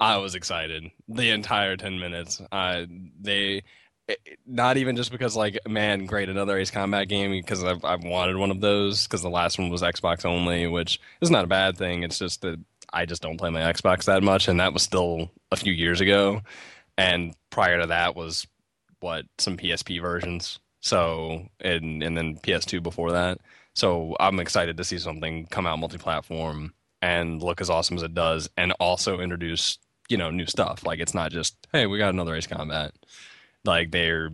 S2: I was excited the entire ten minutes. I they, it- not even just because like man, great another Ace Combat game because I've I've wanted one of those because the last one was Xbox only, which is not a bad thing. It's just that I just don't play my Xbox that much, and that was still a few years ago, and prior to that was what some PSP versions. So and and then PS2 before that. So I'm excited to see something come out multi-platform and look as awesome as it does, and also introduce you know new stuff. Like it's not just hey, we got another Ace Combat. Like they're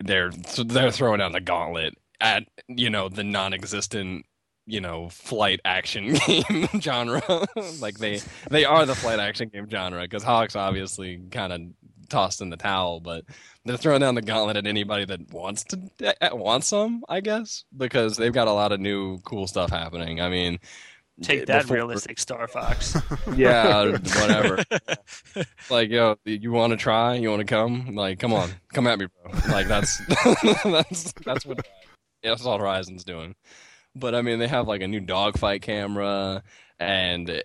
S2: they're they're throwing down the gauntlet at you know the non-existent you know flight action game genre. like they they are the flight action game genre because HAWX obviously kind of tossed in the towel, but they're throwing down the gauntlet at anybody that wants to uh, wants some, I guess, because they've got a lot of new cool stuff happening. I mean,
S3: Take that,
S2: before-
S3: realistic Star Fox.
S2: Yeah, whatever. Like, yo, you want to try? You want to come? Like, come on, come at me, bro. Like, that's that's that's what yeah, that's all Horizon's doing. But I mean, they have like a new dogfight camera, and uh,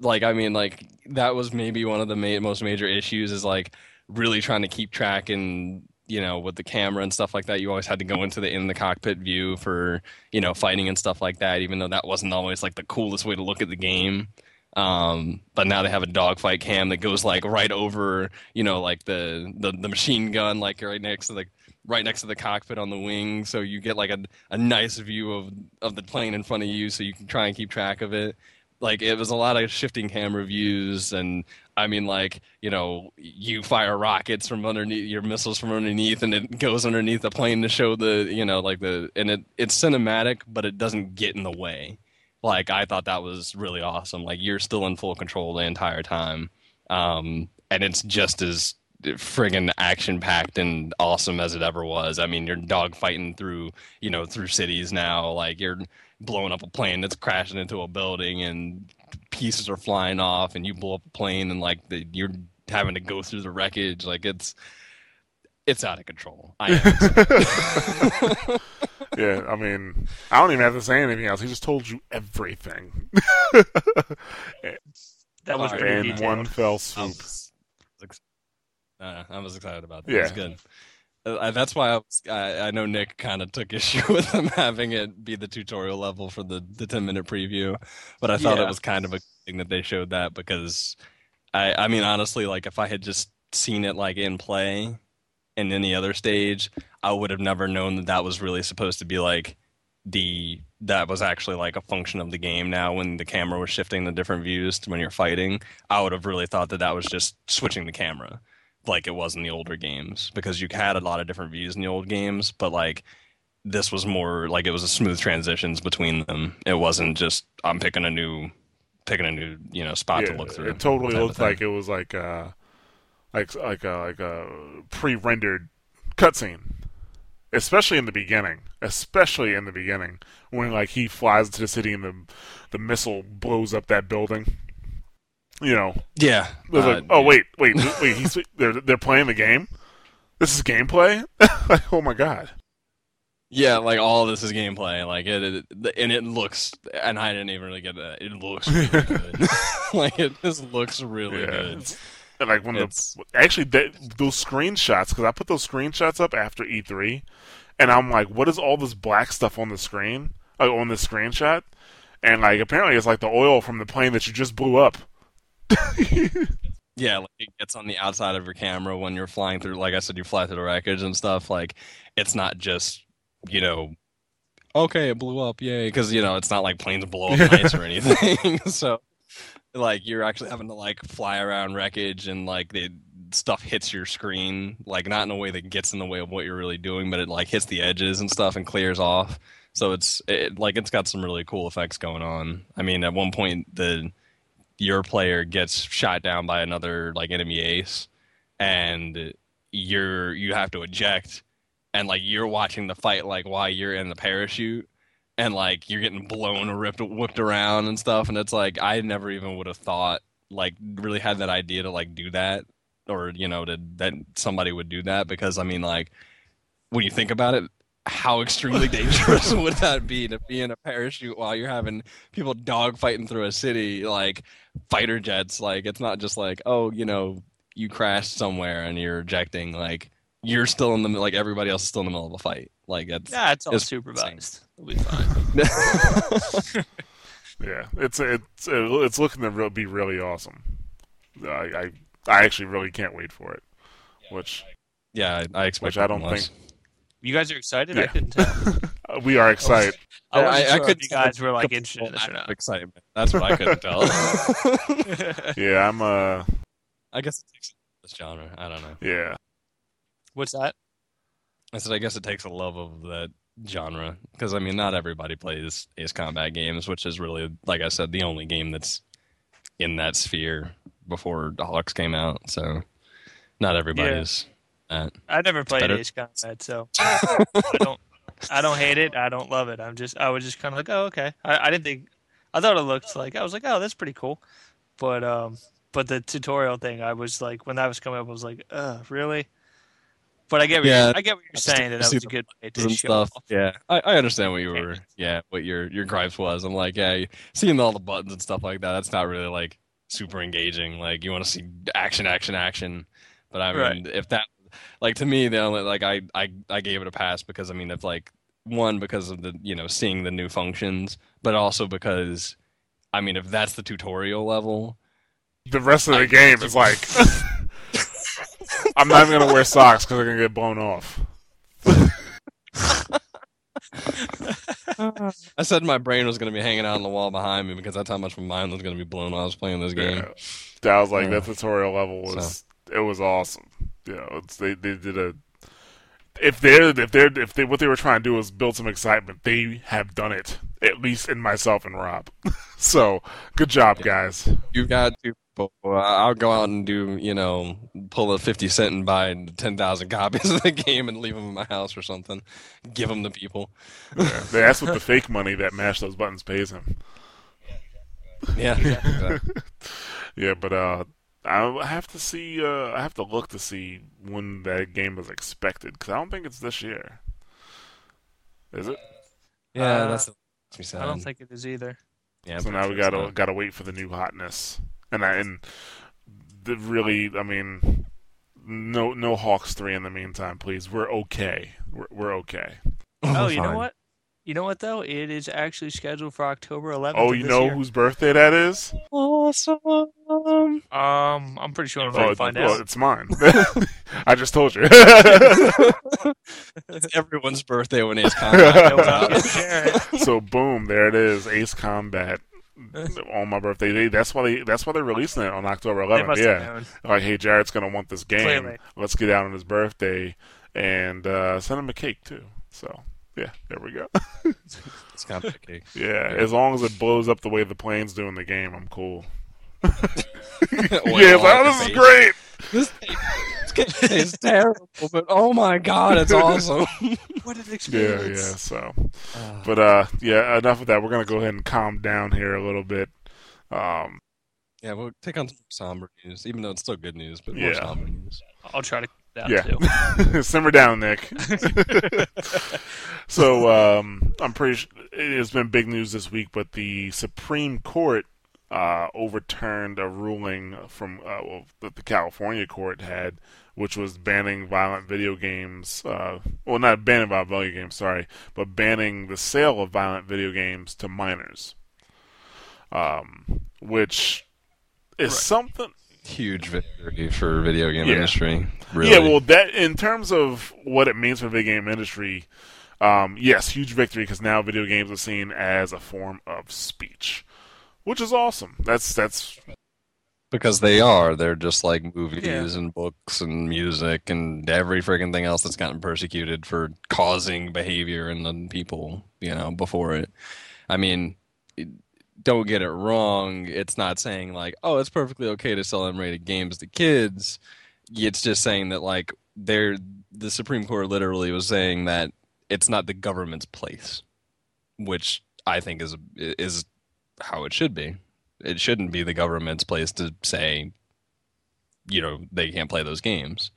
S2: like, I mean, like that was maybe one of the ma- most major issues is like really trying to keep track and you know with the camera and stuff like that. You always had to go into the in the cockpit view for you know fighting and stuff like that, even though that wasn't always like the coolest way to look at the game. Um, but now they have a dogfight cam that goes like right over, you know, like the, the the machine gun, like right next to the right next to the cockpit on the wing, so you get like a a nice view of of the plane in front of you, so you can try and keep track of it. Like it was a lot of shifting camera views, and I mean, like you know, you fire rockets from underneath your missiles from underneath, and it goes underneath the plane to show the you know like the and it it's cinematic, but it doesn't get in the way like I thought that was really awesome. Like you're still in full control the entire time, um, and it's just as friggin' action packed and awesome as it ever was. I mean, you're dogfighting through you know through cities now. Like you're blowing up a plane that's crashing into a building and pieces are flying off, and you blow up a plane and like the, you're having to go through the wreckage. Like it's it's out of control. I am
S1: yeah, I mean, I don't even have to say anything else. He just told you everything
S3: That was
S2: Alright.
S3: pretty
S1: in
S3: detailed.
S1: one fell
S2: I
S1: swoop.
S2: was, uh, I was excited about that.
S1: Yeah.
S2: It was good. Uh, that's why I, was, I, I know Nick kind of took issue with them having it be the tutorial level for the, the 10 minute preview, but I thought
S3: Yeah.
S2: it was kind of a thing that they showed that because I, I mean, honestly, like if I had just seen it like in play in any other stage, I would have never known that that was really supposed to be like the that was actually like a function of the game now when the camera was shifting the different views to when you're fighting i would have really thought that that was just switching the camera like it was in the older games because you had a lot of different views in the old games but like this was more like it was a smooth transitions between them it wasn't just i'm picking a new picking a new you know spot to look through
S1: it totally looked like it was like uh like like a like a pre-rendered cutscene, especially in the beginning. Especially in the beginning when like he flies into the city and the the missile blows up that building. You know,
S2: yeah
S1: it was
S2: uh,
S1: like, oh wait, wait, wait, he's they're they're playing the game. This is gameplay. like, oh my god.
S2: Yeah, like all this is gameplay, like it, it, and it looks, and I didn't even really get that. It looks really good. like it just looks really
S1: Yeah,
S2: good.
S1: And like when
S2: It's-
S1: the actually those screenshots because I put those screenshots up after E3, and I'm like, what is all this black stuff on the screen? Like on this screenshot, and like apparently it's like the oil from the plane that you just blew up.
S2: Yeah, like it gets on the outside of your camera when you're flying through. Like I said, you fly through the wreckage and stuff. Like it's not just you know, okay, it blew up, yay, because you know it's not like planes blow up or anything. so like you're actually having to like fly around wreckage and like the stuff hits your screen, like not in a way that gets in the way of what you're really doing, but it like hits the edges and stuff and clears off. So it's it, like it's got some really cool effects going on. I mean, at one point the your player gets shot down by another like enemy ace and you're you have to eject and like you're watching the fight like while you're in the parachute and like you're getting blown or ripped whipped around and stuff and it's like I never even would have thought like really had that idea to like do that or you know to that somebody would do that because I mean like when you think about it how extremely dangerous would that be to be in a parachute while you're having people dogfighting through a city like fighter jets like it's not just like oh you know you crashed somewhere and you're ejecting like you're still in the like everybody else is still in the middle of a fight like it's
S3: Yeah, it's all
S2: It's
S3: supervised. It'll be fine.
S1: Yeah, it's it's it's looking to be really awesome. I, I I actually really can't wait for it. Which
S2: yeah I, I expect
S1: Which I don't
S2: less.
S1: think-
S3: You guys are excited? I couldn't tell.
S1: uh, we are excited.
S3: I wasn't
S2: I- I couldn't
S3: you
S2: tell
S3: guys were like interested in this or not.
S2: excitement that's what I couldn't tell
S1: yeah, I'm uh
S2: I guess it takes this genre I don't know
S1: yeah.
S3: What's that?
S2: I said I guess it takes a love of that genre because I mean not everybody plays Ace Combat games, which is really like I said the only game that's in that sphere before the HAWX came out. So not everybody's that.
S3: I never played
S2: better.
S3: Ace Combat, so I don't. I don't hate it. I don't love it. I'm just. I was just kind of like, oh, okay. I, I didn't think. I thought it looked like. I was like, oh, that's pretty cool. But um, but the tutorial thing, I was like, when that was coming up, I was like, uh, really? But I get what
S2: Yeah,
S3: you're, I get what you're saying. That that was a good way to show
S2: stuff.
S3: off.
S2: Yeah, I, I understand what you were. Yeah, what your your gripes was. I'm like, yeah, seeing all the buttons and stuff like that. That's not really like super engaging. Like you want to see action, action, action. But I mean, if that, like to me, the only like I I I gave it a pass because I mean, if like one because of the you know seeing the new functions, but also because I mean, if that's the tutorial level,
S1: The rest of the
S2: I-
S1: game is like I'm not even gonna wear socks because I'm gonna get blown off.
S2: I said my brain was going to be hanging out on the wall behind me because that's how much my mind was going to be blown while I was playing this game.
S1: Yeah. That was like
S2: Yeah.
S1: that tutorial level was it was awesome. You know, it's they they did a if they're if they're if they what they were trying to do was build some excitement, they have done it. At least in myself and Rob. so good job, guys.
S2: You've got to. I'll go out and do, you know, pull a 50 cent and buy 10,000 copies of the game and leave them in my house or something. Give them to people.
S1: Yeah. That's what the fake money that mash those buttons pays him.
S2: Yeah. exactly.
S1: Yeah, but uh, I have to see. Uh, I have to look to see when that game is expected because I don't think it's this year. Is it?
S2: yeah,
S3: Uh,
S2: that's the makes me.
S3: I don't think it is either.
S2: Yeah,
S1: so now
S2: sure
S1: we
S2: it's
S1: gotta
S2: not.
S1: gotta wait for the new hotness, and I and the really, I mean, no no HAWX three in the meantime, please. We're okay. We're we're okay.
S3: Oh, you know what? You know what though? It is actually scheduled for October 11th.
S1: Oh, you know
S3: year.
S1: whose birthday that is?
S2: Awesome.
S3: Um, I'm pretty sure I'm
S1: Oh,
S3: going to
S1: it's,
S3: find
S1: well,
S3: out.
S1: it's mine. I just told you.
S2: It's everyone's birthday when Ace Combat
S3: Yeah,
S2: comes
S3: well,
S2: out.
S3: yeah, Jarret.
S1: so boom, there it is, Ace Combat on my birthday. They, that's why they that's why they're releasing it on October 11th.
S3: must
S1: Yeah, like hey, Jarret's gonna want this game.
S3: Clearly.
S1: Let's get out on his birthday and uh, send him a cake too. So yeah, there we go.
S2: It's Combat cake.
S1: yeah, as long as it blows up the way the planes do in the game, I'm cool. Yeah, it's like,
S2: on
S1: oh,
S2: the
S1: this is great.
S2: This this is terrible, but oh my god, it's awesome.
S3: What an
S1: Yeah,
S3: experience.
S1: yeah. yeah. So, but uh, yeah. Enough of that. We're gonna go ahead and calm down here a little bit. Um,
S2: Yeah, we'll take on some somber news, even though it's still good news, but more
S1: Yeah.
S2: somber news.
S3: I'll try to that
S1: Yeah. Simmer down, Nick. so um, I'm pretty. Sure it has been big news this week, but the Supreme Court uh, overturned a ruling from uh, well, that the California court had, which was banning violent video games. Uh, well, not banning violent video games, sorry, but banning the sale of violent video games to minors. Um, which is
S3: Right.
S1: something.
S2: Huge victory for video game
S1: Yeah.
S2: industry. Really.
S1: Yeah, well, that in terms of what it means for video game industry, um, yes, huge victory because now video games are seen as a form of speech, which is awesome. That's that's
S2: Because they are. They're just like movies
S3: Yeah.
S2: and books and music and every friggin' thing else that's gotten persecuted for causing behavior in the people, you know, before it. I mean, don't get it wrong. It's not saying like, oh, it's perfectly okay to sell M-rated games to kids. It's just saying that like they're the Supreme Court literally was saying that it's not the government's place, which I think is is how it should be it shouldn't be the government's place to say, you know, they can't play those games.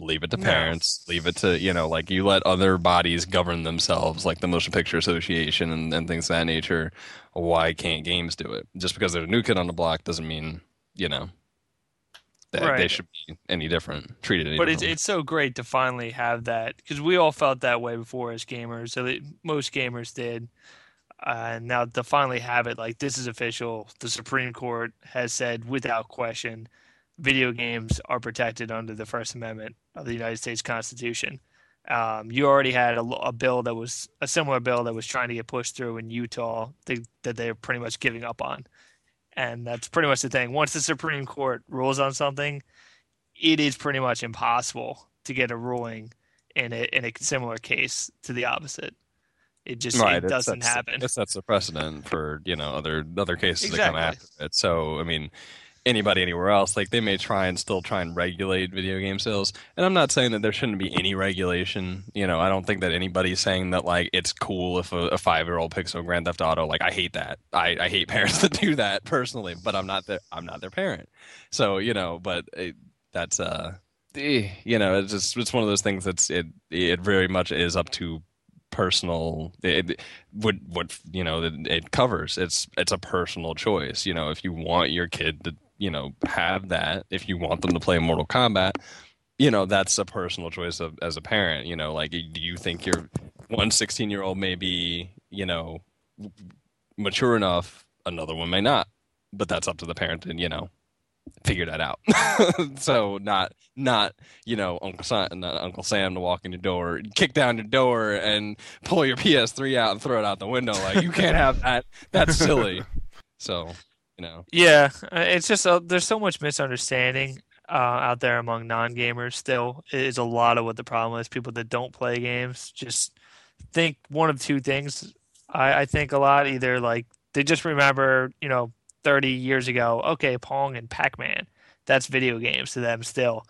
S2: Leave it to
S3: No.
S2: parents. Leave it to, you know, like you let other bodies govern themselves, like the Motion Picture Association and, and things of that nature. Why can't games do it? Just because there's a new kid on the block doesn't mean, you know, that they should be any different, treated any
S3: but it's it's so great to finally have that because we all felt that way before as gamers. So that most gamers did, uh, and now to finally have it like this is official. The Supreme Court has said without question, video games are protected under the First Amendment of the United States Constitution. Um, you already had a, a bill that was a similar bill that was trying to get pushed through in Utah they, that they're pretty much giving up on. And that's pretty much the thing. Once the Supreme Court rules on something, it is pretty much impossible to get a ruling in a in a similar case to the opposite. It just it doesn't
S2: sets,
S3: happen.
S2: It sets a precedent for you know other other cases that come after it. So I mean, anybody anywhere else, like they may try and still try and regulate video game sales. And I'm not saying that there shouldn't be any regulation. You know, I don't think that anybody's saying that like it's cool if a, a five year old picks up Grand Theft Auto. Like I hate that. I, I hate parents that do that personally, but I'm not their I'm not their parent. So you know, but it, that's uh. eh, You know, it's just it's one of those things that's it. It very much is up to personal it, what what you know it, it covers it's it's a personal choice you know if you want your kid to you know have that if you want them to play mortal kombat you know that's a personal choice of, as a parent you know like do you think your one 16 year old may be you know mature enough another one may not but that's up to the parent and you know figure that out. So not not you know uncle sam not uh, uncle sam to walk in your door kick down your door and pull your ps3 out and throw it out the window like you can't have that. That's silly. So you know
S3: Yeah, uh, it's just uh there's so much misunderstanding uh, out there among non-gamers. Still, is a lot of what the problem is. People that don't play games just think one of two things. I, I think a lot either like they just remember, you know, 30 years ago, okay, Pong and Pac-Man, that's video games to them still,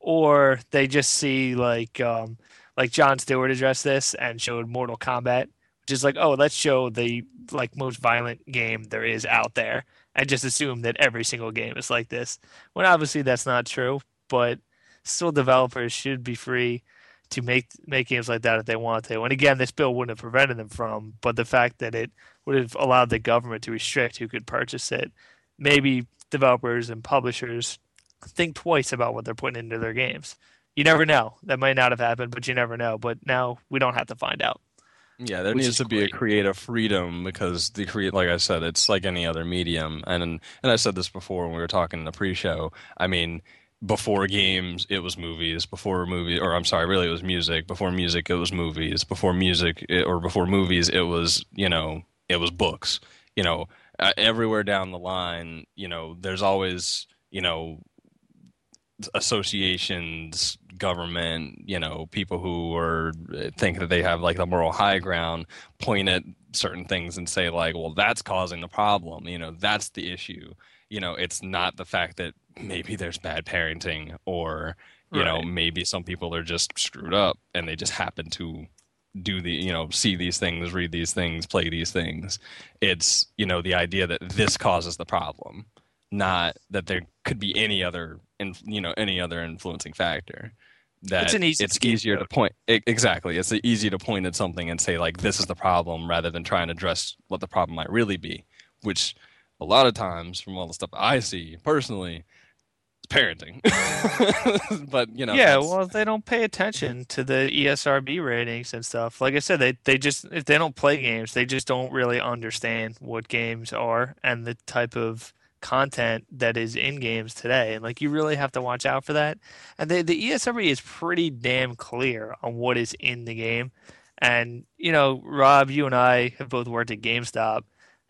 S3: or they just see like um, like Jon Stewart addressed this and showed Mortal Kombat, is like, oh, let's show the like most violent game there is out there and just assume that every single game is like this. When obviously that's not true, but still developers should be free to make make games like that if they want to. And again, this bill wouldn't have prevented them from, but the fact that it would have allowed the government to restrict who could purchase it, maybe developers and publishers think twice about what they're putting into their games. You never know. That might not have happened, but you never know. But now we don't have to find out.
S2: Yeah, there needs to be a creative freedom because the create, like I said, it's like any other medium, and and I said this before when we were talking in the pre-show. I mean, before games, it was movies. Before movie, or I'm sorry, really, it was music. Before music, it was movies. Before music, it, or before movies, it was you know, it was books. You know, uh, everywhere down the line, you know, there's always you know associations, government, you know, people who are uh, think that they have like the moral high ground, point at certain things and say like, well, that's causing the problem. You know, that's the issue. You know, it's not the fact that maybe there's bad parenting or you know maybe some people are just screwed up and they just happen to do the you know see these things read these things play these things it's you know the idea that this causes the problem not that there could be any other in, you know any other influencing factor that
S3: It's an easy
S2: it's easier to point e- exactly it's easy to point at something and say like this is the problem rather than trying to address what the problem might really be which a lot of times from all the stuff I see personally, it's parenting. but you know,
S3: yeah, well, they don't pay attention to the ESRB ratings and stuff. Like I said, they they just if they don't play games, they just don't really understand what games are and the type of content that is in games today. And like you really have to watch out for that. And the the ESRB is pretty damn clear on what is in the game. And you know, Rob, you and I have both worked at GameStop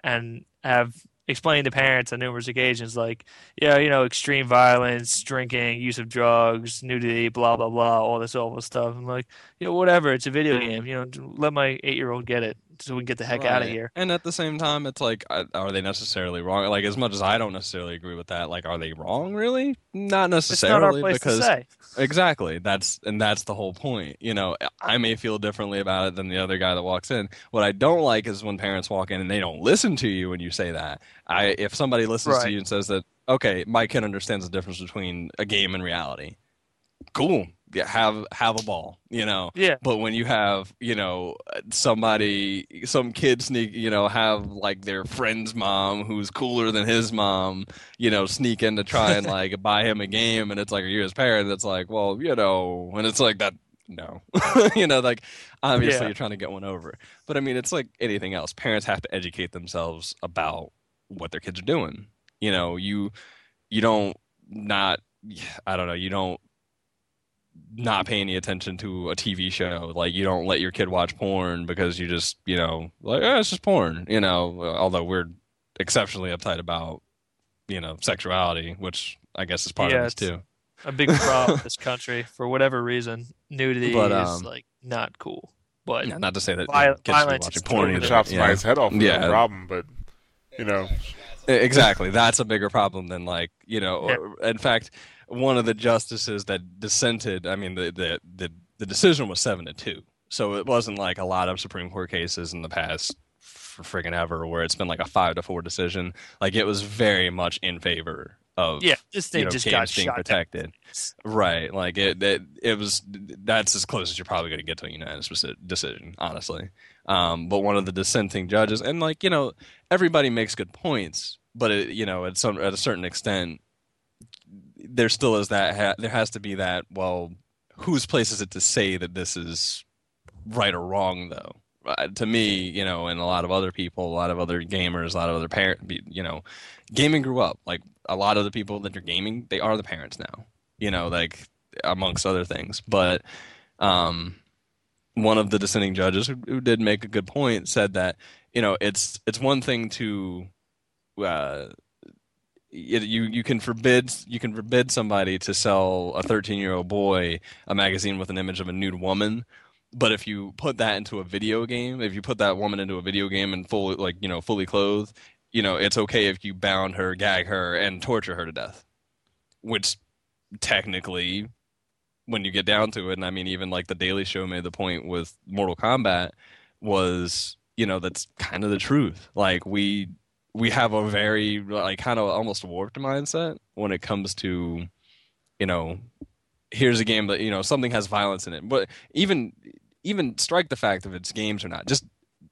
S3: and have explained to parents on numerous occasions like yeah, you know, extreme violence, drinking, use of drugs, nudity, blah blah blah, all this awful stuff. I'm like, you know, whatever. It's a video mm-hmm. game. You know, let my eight year old get it so we can get the heck out of here.
S2: And at the same time, it's like, are they necessarily wrong? Like, as much as I don't necessarily agree with that, like, are they wrong? Really? Not
S3: not
S2: necessarily,
S3: place
S2: because exactly that's and that's the whole point. You know, I may feel differently about it than the other guy that walks in. What I don't like is when parents walk in and they don't listen to you when you say that. I if somebody listens
S3: Right.
S2: to you and says that, okay, my kid understands the difference between a game and reality. Cool. Yeah, have have a ball. You know.
S3: Yeah.
S2: But when you have, you know, somebody, some kid sneak, you know, have like their friend's mom who's cooler than his mom, you know, sneak in to try and like buy him a game, and it's like, are you his parent? It's like, well, you know, and it's like that. No, you know, like obviously
S3: Yeah.
S2: you're trying to get one over, but I mean, it's like anything else. Parents have to educate themselves about what their kids are doing. You know, you you don't not, I don't know, you don't not pay any attention to a TV show. Like you don't let your kid watch porn because you just, you know, like oh, it's just porn. You know, although we're exceptionally uptight about, you know, sexuality, which I guess is part
S3: Yeah,
S2: of this
S3: it's-
S2: too.
S3: A big problem in this country for whatever reason. Nudity
S2: But,
S3: is
S2: um,
S3: like not cool. But
S2: Yeah, not to say that
S3: Vi-
S2: you know, kids should
S3: violence
S2: watching porn
S3: totally
S1: Totally
S2: either.
S1: chop
S2: Yeah.
S1: somebody's head off.
S2: Yeah.
S1: No problem, but you know,
S2: Exactly. That's a bigger problem than like, you know,
S3: Yeah.
S2: or- in fact, one of the justices that dissented, I mean the the the, the decision was 7 to 2. So it wasn't like a lot of Supreme Court cases in the past for friggin' ever where it's been like a 5 to 4 decision. Like it was very much in favor of
S3: yeah, this thing
S2: you know,
S3: just got
S2: being
S3: shot down.
S2: protected. Right. Like it, it, it was, that's as close as you're probably going to get to a unanimous deci- decision, honestly. Um, but one of the dissenting judges, and like, you know, everybody makes good points, but it, you know, at some, at a certain extent, there still is that, ha- there has to be that, well, whose place is it to say that this is right or wrong though? Uh, to me, you know, and a lot of other people, a lot of other gamers, a lot of other parents, you know, gaming grew up. Like a lot of the people that are gaming, they are the parents now. You know, like amongst other things. But um, one of the dissenting judges who, who did make a good point said that you know it's it's one thing to uh, you you can forbid you can forbid somebody to sell a 13 year old boy a magazine with an image of a nude woman. But if you put that into a video game if you put that woman into a video game and fully like you know fully clothed you know it's okay if you bound her gag her and torture her to death. Which technically when you get down to it and i mean even like the daily show made the point with mortal kombat was you know that's kind of the truth. Like we we have a very like kind of almost warped mindset when it comes to you know here's a game that you know something has violence in it but even even strike the fact if it's games or not just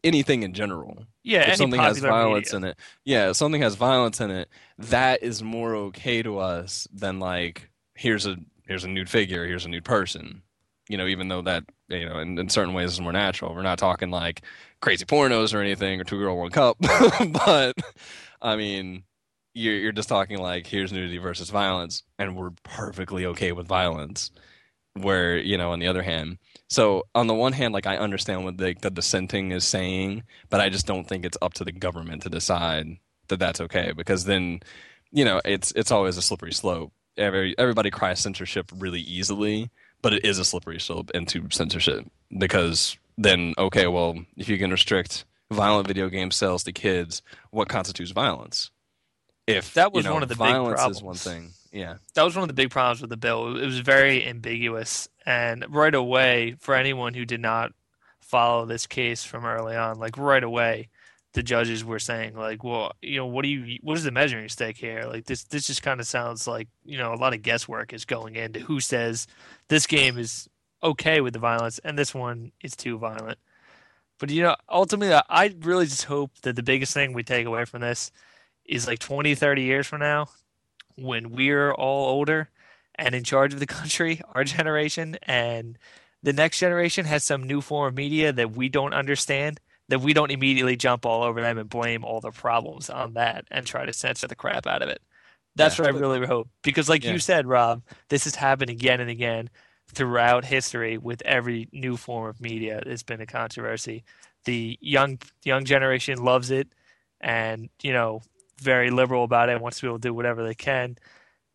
S2: anything in general
S3: Yeah,
S2: if something has violence
S3: media.
S2: in it yeah if something has violence in it that is more okay to us than like here's a here's a nude figure here's a nude person you know even though that you know in, in certain ways is more natural. We're not talking like crazy pornos or anything or two girl one cup. But i mean you're, you're just talking like here's nudity versus violence and we're perfectly okay with violence where you know on the other hand. So on the one hand like i understand what the, the dissenting is saying but i just don't think it's up to the government to decide that that's okay because then you know it's it's always a slippery slope. Every, everybody cries censorship really easily but it is a slippery slope into censorship because then okay well if you can restrict violent video game sales to kids what constitutes violence if
S3: That was
S2: you know,
S3: one of the big
S2: violence is
S3: problems.
S2: one thing yeah
S3: that was one of the big problems with the bill. It was very ambiguous, and right away, for anyone who did not follow this case from early on, like right away, the judges were saying, like, well, you know, what do you, what is the measuring stick here? Like this, this just kind of sounds like, you know, a lot of guesswork is going into who says this game is okay with the violence and this one is too violent. But you know, ultimately, I- I really just hope that the biggest thing we take away from this is like 20, 30 years from now, when we're all older and in charge of the country, our generation, and the next generation has some new form of media that we don't understand, that we don't immediately jump all over them and blame all the problems on that and try to censor the crap out of it. That's
S2: Yeah.
S3: what I really hope. Because, like
S2: Yeah.
S3: you said, Rob, this has happened again and again throughout history with every new form of media. It's been a controversy. The young young generation loves it, and you know, very liberal about it. Wants to be able to do whatever they can,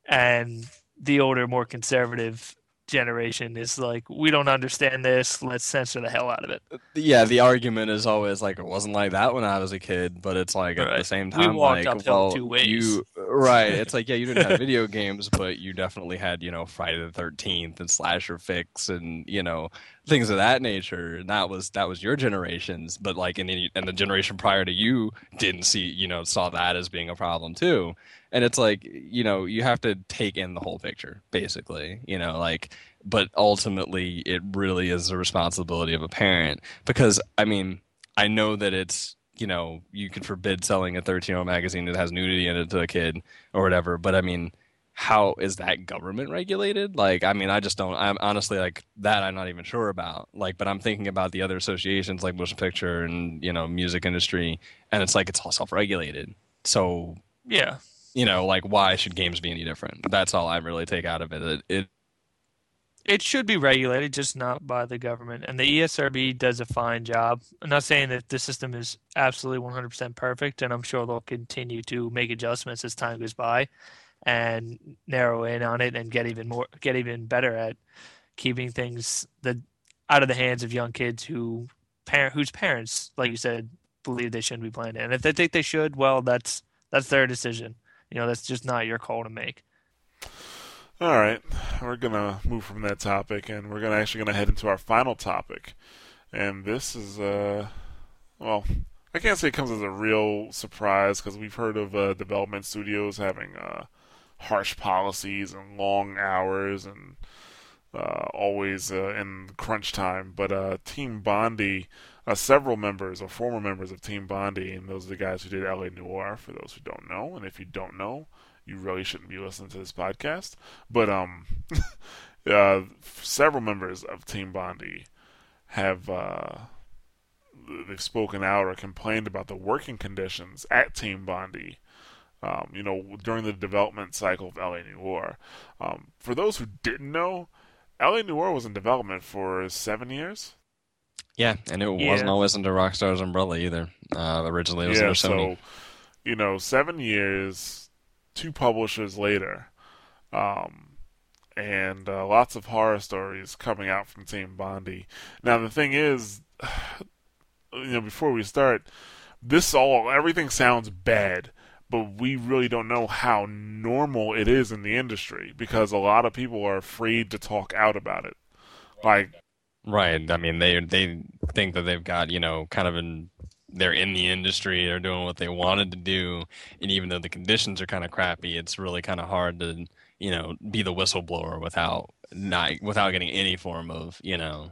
S3: and the older, more conservative generation is like, we don't understand this. Let's censor the hell out of it.
S2: Yeah, the argument is always like it wasn't like that when I was a kid, but it's like at the
S3: Right.
S2: same
S3: We
S2: time,
S3: walked
S2: like well,
S3: two ways.
S2: you right? It's like yeah, you didn't have video games, but you definitely had you know Friday the Thirteenth and slasher fix and you know things of that nature. And that was that was your generations, but like in any, and the generation prior to you didn't see you know saw that as being a problem too. And it's like you know you have to take in the whole picture, basically. You know, like but ultimately it really is the responsibility of a parent because i mean i know that it's you know you can forbid selling a 13 year old magazine that has nudity in it to a kid or whatever but i mean how is that government regulated like i mean i just don't i'm honestly like that i'm not even sure about like but i'm thinking about the other associations like motion picture and you know music industry and it's like it's all self-regulated so
S3: Yeah.
S2: you know like why should games be any different that's all i really take out of it it, it
S3: It should be regulated, just not by the government. And the ESRB does a fine job. I'm not saying that the system is absolutely 100% perfect, and I'm sure they'll continue to make adjustments as time goes by and narrow in on it and get even more, get even better at keeping things that out of the hands of young kids who parent whose parents, like you said, believe they shouldn't be playing it. And if they think they should, well, that's that's their decision. You know, that's just not your call to make.
S1: All right, we're gonna move from that topic, and we're gonna actually gonna head into our final topic, and this is uh, well, I can't say it comes as a real surprise because we've heard of uh, development studios having uh, harsh policies and long hours and uh, always uh, in crunch time. But uh, Team Bondi, uh, several members or former members of Team Bondi, and those are the guys who did LA Noire. For those who don't know, and if you don't know, you really shouldn't be listening to this podcast. But um, uh, several members of Team Bondi have uh, they've spoken out or complained about the working conditions at Team Bondi. Um, you know, during the development cycle of LA Noire. Um, for those who didn't know, LA Noire was in development for seven years.
S2: Yeah, and it
S3: Yeah.
S2: wasn't always under Rockstar's umbrella either. Uh, originally, it was
S1: yeah,
S2: under Sony.
S1: so you know, seven years, two publishers later, um, and uh, lots of horror stories coming out from Team Bondi. Now, the thing is, you know, before we start, this all everything sounds bad, but we really don't know how normal it is in the industry because a lot of people are afraid to talk out about it. Like,
S2: Right. I mean, they they think that they've got you know kind of in they're in the industry, they're doing what they wanted to do, and even though the conditions are kind of crappy, it's really kind of hard to you know be the whistleblower without not without getting any form of you know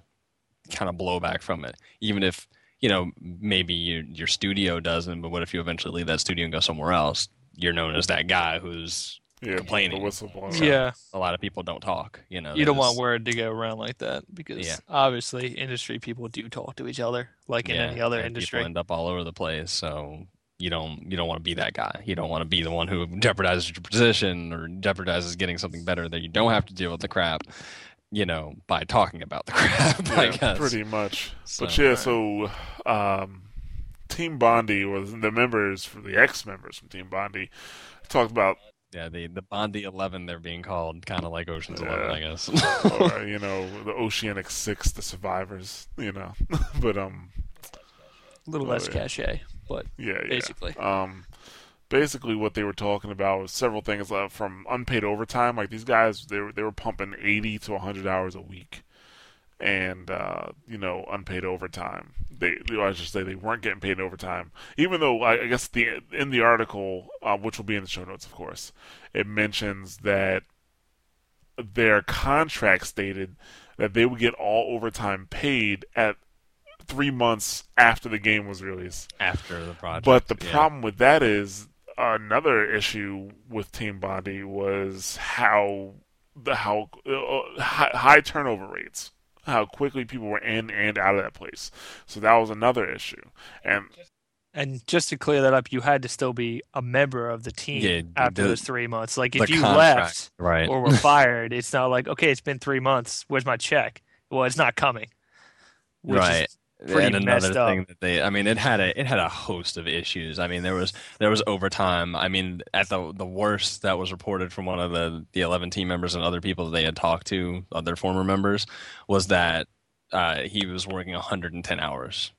S2: kind of blowback from it. Even if you know maybe your your studio doesn't, but what if you eventually leave that studio and go somewhere else? You're known as that guy who's
S1: yeah,
S2: Complaining.
S1: the whistleblower.
S2: So-
S3: yeah.
S2: a lot of people don't talk. You know,
S3: You don't
S2: that
S3: want word to go around like that because
S2: Yeah.
S3: obviously industry people do talk to each other like in
S2: Yeah,
S3: any other industry.
S2: People end up all over the place, so you don't you don't want to be that guy. You don't want to be the one who jeopardizes your position or jeopardizes getting something better that you don't have to deal with the crap, you know, by talking about the crap. I
S1: Yeah,
S2: guess.
S1: pretty much. but
S2: So-
S1: yeah, so um, Team Bondi was the members for the ex members from Team Bondi talked about
S2: Yeah, the the Bondi Eleven they're being called, kind of like Ocean's
S1: Yeah.
S2: Eleven, I guess.
S1: or you know the Oceanic Six, the survivors, you know. but um,
S3: A little less
S1: yeah.
S3: cachet, but
S1: yeah, yeah.
S3: basically.
S1: Um, basically, what they were talking about was several things uh, from unpaid overtime. Like these guys, they were they were pumping eighty to hundred hours a week, and uh, you know, unpaid overtime. They, I should say, they weren't getting paid overtime. Even though I, I guess the in the article, uh, which will be in the show notes, of course, it mentions that their contract stated that they would get all overtime paid at three months after the game was released.
S2: After the project.
S1: But the
S2: yeah.
S1: problem with that is another issue with Team Bondi was how the how uh, high, high turnover rates, how quickly people were in and out of that place. So that was another issue, and
S3: And just to clear that up, you had to still be a member of the team
S2: Yeah,
S3: after
S2: the-
S3: those three months. Like if you
S2: contract,
S3: left
S2: right?
S3: or were fired, it's not like okay, it's been three months. Where's my check? Well, it's not coming. Which is
S2: right.
S3: Pretty
S2: and another
S3: messed up.
S2: thing that they I mean it had a it had a host of issues. I mean there was there was overtime. I mean at the the worst that was reported from one of the the 11 team members and other people that they had talked to, other former members, was that uh, he was working 110 hours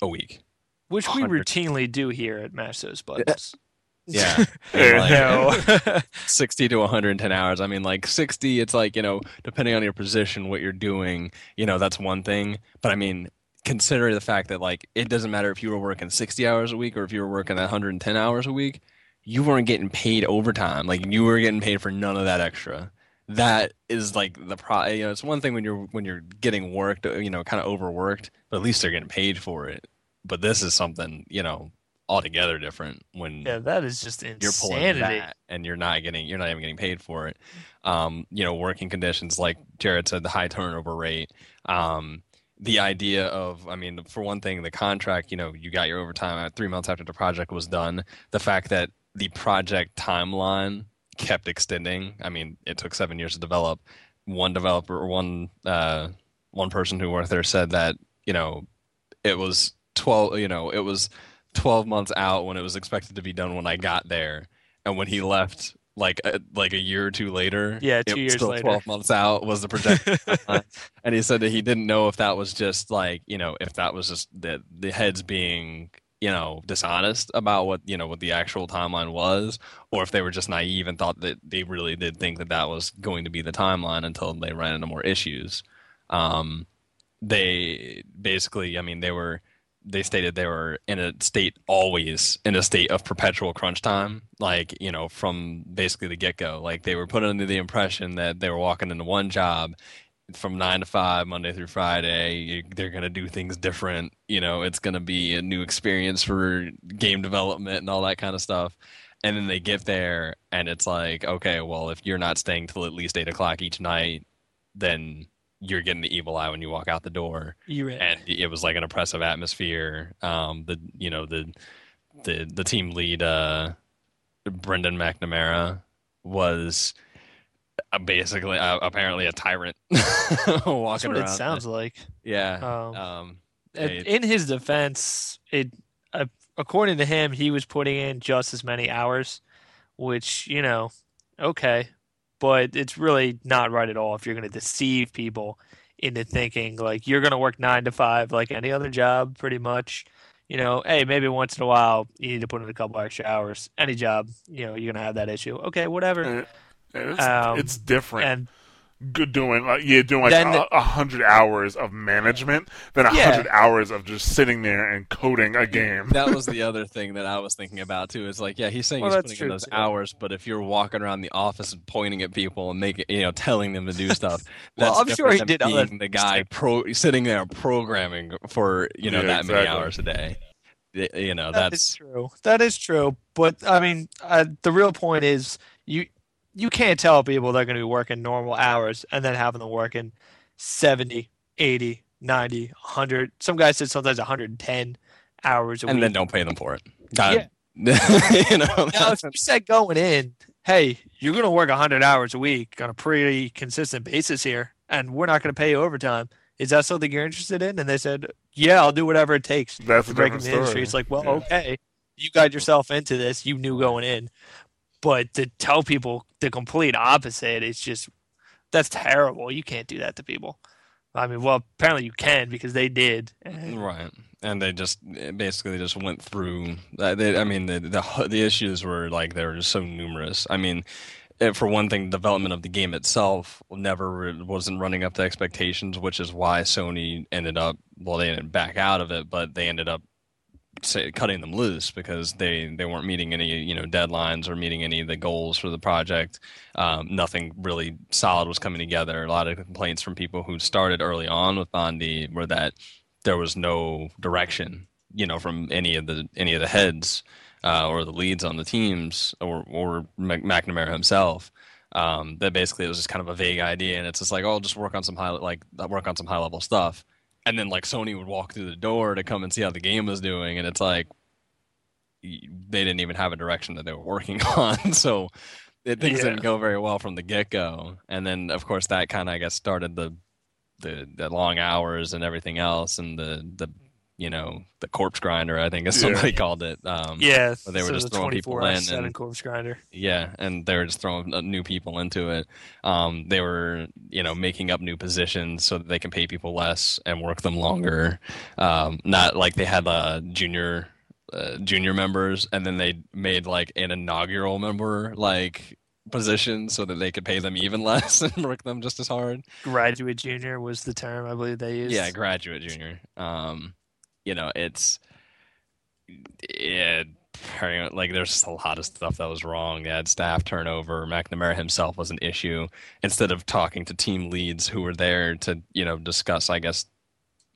S2: a week.
S3: which we
S2: 100.
S3: routinely do here at Mash Those Buttons.
S2: Yeah.
S1: Yeah.
S2: And, like,
S3: No.
S2: 60 to 110 hours. I mean, like 60, it's like, you know, depending on your position, what you're doing, you know, that's one thing. But I mean, consider the fact that, like, it doesn't matter if you were working 60 hours a week or if you were working 110 hours a week, you weren't getting paid overtime. Like, you were getting paid for none of that extra. That is like the pro. You know, it's one thing when you're when you're getting worked, you know, kind of overworked, but at least they're getting paid for it. But this is something, you know, altogether different when
S3: yeah, that is just
S2: you're
S3: insanity.
S2: pulling that and you're not getting you're not even getting paid for it um you know working conditions like Jarret said the high turnover rate um the idea of i mean for one thing the contract you know you got your overtime three months after the project was done. The fact that the project timeline kept extending. I mean it took seven years to develop. One developer or one uh one person who worked there said that you know it was 12 you know it was 12 months out when it was expected to be done when I got there. And when he left, like a, like a year or two later,
S3: Yeah, two years
S2: still
S3: later.
S2: 12 months out was the timeline. and he said that he didn't know if that was just like, you know, if that was just the, the heads being, you know, dishonest about what, you know, what the actual timeline was, or if they were just naive and thought that they really did think that that was going to be the timeline until they ran into more issues. Um, they basically, I mean, they were, they stated they were in a state always in a state of perpetual crunch time like you know from basically the get-go. Like they were put under the impression that they were walking into one job from 9 to 5 monday through friday. They're going to do things different. You know it's going to be a new experience for game development and all that kind of stuff. And then they get there and it's like okay well if you're not staying till at least 8 o'clock each night then you're getting the evil eye when you walk out the door
S3: in.
S2: and it was like an oppressive atmosphere. Um, the you know the the the team lead uh, Brendan McNamara was uh, basically uh, apparently a tyrant
S3: That's
S2: walking
S3: what
S2: around.
S3: it sounds like.
S2: Yeah.
S3: Um,
S2: Um, it-
S3: in his defense, it uh, according to him, he was putting in just as many hours, which you know, okay, but it's really not right at all if you're going to deceive people into thinking like you're going to work nine to five like any other job, pretty much. You know, hey, maybe once in a while you need to put in a couple extra hours. Any job, you know, you're going to have that issue. Okay, whatever.
S1: it's,
S3: Um,
S1: it's different.
S3: And
S1: good doing like yeah doing like
S3: Then
S1: a, a hundred hours of management than a
S3: Yeah.
S1: hundred hours of just sitting there and coding a game.
S2: that was the other thing that I was thinking about too. Is like, yeah, he's saying
S3: Well,
S2: he's
S3: that's
S2: putting in those
S3: too.
S2: hours, but if you're walking around the office and pointing at people and making, you know, telling them to do stuff,
S3: Well, I'm sure he did
S2: than
S3: other
S2: being the guy pro sitting there programming for you know
S1: Yeah,
S2: that many hours a day. You know,
S3: That is
S2: that's
S3: true. That is true. But I mean, uh, the real point is you you can't tell people they're going to be working normal hours and then having them working 70, 80, 90, 100. Some guys said sometimes 110 hours a week.
S2: and
S3: week.
S2: then don't pay them for it. God,
S3: Yeah.
S2: you know,
S3: now, if you said going in, hey, you're going to work 100 hours a week on a pretty consistent basis here, and we're not going to pay you overtime. Is that something you're interested in? And they said, yeah, I'll do whatever it takes
S1: That's a
S3: to break in
S1: different
S3: the industry. It's like, well,
S1: Yeah.
S3: okay, you got yourself into this, you knew going in, but to tell people the complete opposite, it's just that's terrible. You can't do that to people. I mean, well, apparently you can because they did.
S2: Right, and they just basically just went through. uh, They, I mean, the, the the issues were like they were just so numerous. I mean, eh, for one thing, development of the game itself never wasn't running up to expectations, which is why Sony ended up. Well, they didn't back out of it, but they ended up say, cutting them loose because they they weren't meeting any you know deadlines or meeting any of the goals for the project. Um, nothing really solid was coming together. A lot of complaints from people who started early on with Bondi were that there was no direction you know from any of the any of the heads uh, or the leads on the teams or or McNamara himself. Um, that basically it was just kind of a vague idea, and it's just like, oh, just work on some high like work on some high level stuff, and then like Sony would walk through the door to come and see how the game was doing, and it's like they didn't even have a direction that they were working on, so it, things yeah. didn't go very well from the get go, and then of course that kind of I guess started the the the long hours and everything else, and the the you know the corpse grinder i think as somebody yeah. called it um
S3: yeah
S2: they were
S3: so
S2: just throwing people in and
S3: corpse grinder
S2: yeah and they were just throwing uh, new people into it um they were you know making up new positions so that they can pay people less and work them longer um not like they had uh junior uh, junior members and then they made like an inaugural member like position so that they could pay them even less and work them just as hard.
S3: Graduate junior was the term I believe they used.
S2: Yeah, graduate junior. Um, you know, it's yeah, like there's a lot of stuff that was wrong. They had staff turnover. McNamara himself was an issue. Instead of talking to team leads who were there to, you know, discuss, I guess,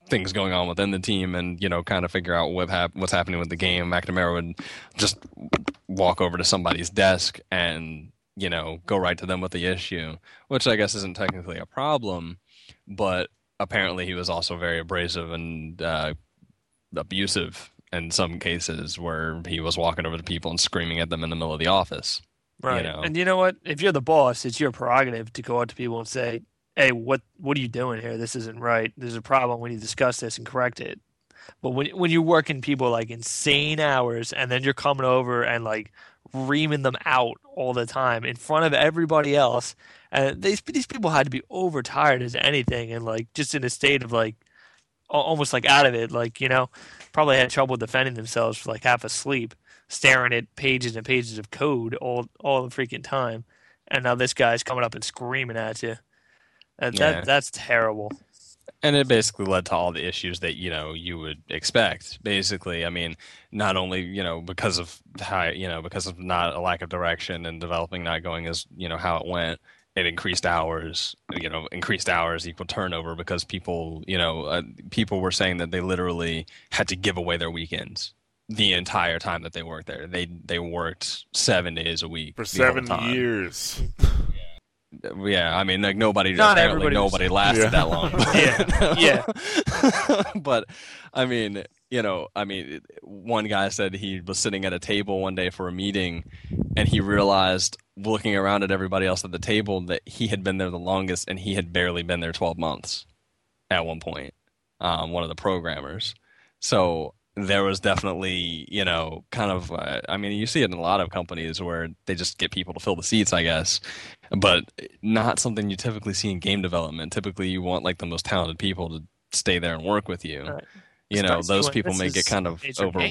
S2: things going on within the team and you know kind of figure out what hap- what's happening with the game. McNamara would just walk over to somebody's desk and you know go right to them with the issue, which I guess isn't technically a problem, but apparently he was also very abrasive and uh, abusive in some cases where he was walking over to people and screaming at them in the middle of the office.
S3: Right.
S2: You know?
S3: And you know what? If you're the boss, it's your prerogative to go out to people and say, "Hey, what what are you doing here? This isn't right. There's a problem. We need to discuss this and correct it." But when when you're working people like insane hours and then you're coming over and like reaming them out all the time in front of everybody else, and these these people had to be overtired as anything and like just in a state of like almost like out of it, like you know, probably had trouble defending themselves for like half asleep, staring at pages and pages of code all all the freaking time, and now this guy's coming up and screaming at you. Uh, that, yeah. that that's terrible.
S2: And it basically led to all the issues that you know you would expect. Basically, I mean, not only you know because of how you know because of not a lack of direction and developing not going as you know how it went, it increased hours you know increased hours equal turnover because people you know uh, people were saying that they literally had to give away their weekends the entire time that they worked there. They they worked seven days a week
S1: for seven years.
S2: Yeah. I mean like nobody Not apparently nobody was, lasted yeah. that long.
S3: Yeah.
S2: Yeah. But i mean you know, I mean, one guy said he was sitting at a table one day for a meeting and he realized looking around at everybody else at the table that he had been there the longest and he had barely been there 12 months at one point, um, one of the programmers. So there was definitely, you know, kind of, uh, I mean, you see it in a lot of companies where they just get people to fill the seats, I guess, but not something you typically see in game development. Typically, you want like the most talented people to stay there and work with you. You know those people may get kind of over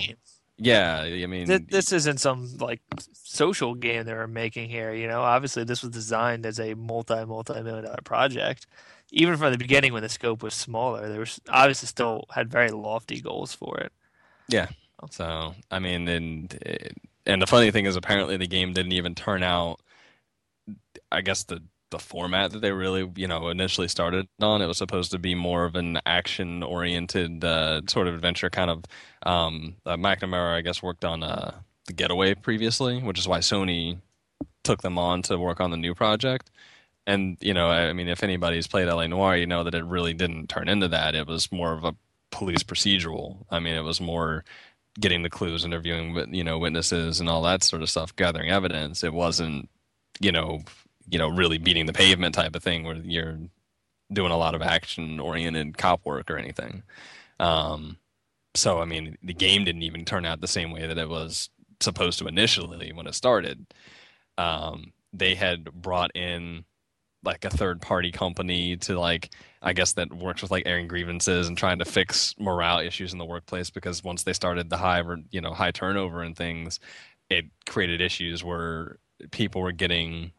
S2: yeah i mean
S3: this, this, isn't some like social game they're making here you know? Obviously this was designed as a multi multi million dollar project. Even from the beginning when the scope was smaller there was obviously still had very lofty goals for it.
S2: Yeah. Oh. So i mean and eh, and the funny thing is apparently the game didn't even turn out i guess the the format that they really, you know, initially started on. It was supposed to be more of an action-oriented uh, sort of adventure kind of. Um, uh, McNamara, I guess, worked on uh, the Getaway previously, which is why Sony took them on to work on the new project. And you know, I mean, if anybody's played LA Noire, you know that it really didn't turn into that. It was more of a police procedural. I mean, it was more getting the clues, interviewing, you know, witnesses and all that sort of stuff, gathering evidence. It wasn't, you know, you know, really beating the pavement type of thing where you're doing a lot of action oriented cop work or anything. Um, so, I mean, the game didn't even turn out the same way that it was supposed to initially when it started. Um, they had brought in like a third party company to like I guess that works with like airing grievances and trying to fix morale issues in the workplace because once they started the high you know high turnover and things, it created issues where people were getting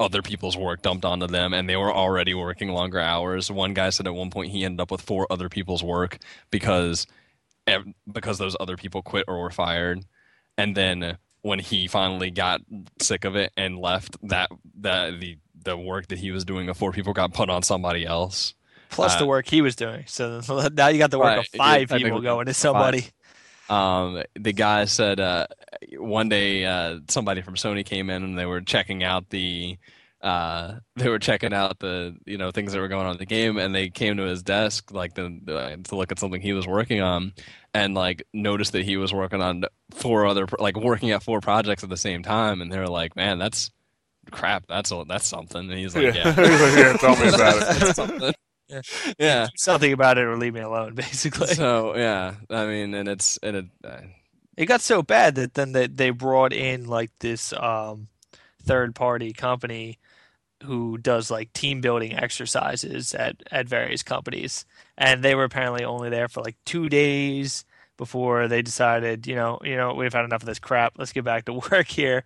S2: other people's work dumped onto them and they were already working longer hours. One guy said at one point he ended up with four other people's work because because those other people quit or were fired. And then when he finally got sick of it and left, that that the the work that he was doing of four people got put on somebody else.
S3: Plus uh, the work he was doing. So now you got the work right, of five people going to somebody.
S2: Um, the guy said uh, one day uh, somebody from Sony came in and they were checking out the uh, they were checking out the you know things that were going on in the game, and they came to his desk like the, the, to look at something he was working on, and like noticed that he was working on four other like working at four projects at the same time, and they were like, "Man, that's crap. That's a, that's something." And he's like, "Yeah,
S1: yeah. yeah tell me about it."
S2: that's something."
S3: Yeah.
S2: yeah.
S3: Do something about it or leave me alone, basically.
S2: So yeah, I mean, and it's and it.
S3: It got so bad that then they, they brought in like this um, third party company who does like team building exercises at, at various companies. And they were apparently only there for like two days before they decided, you know, you know, we've had enough of this crap. Let's get back to work here.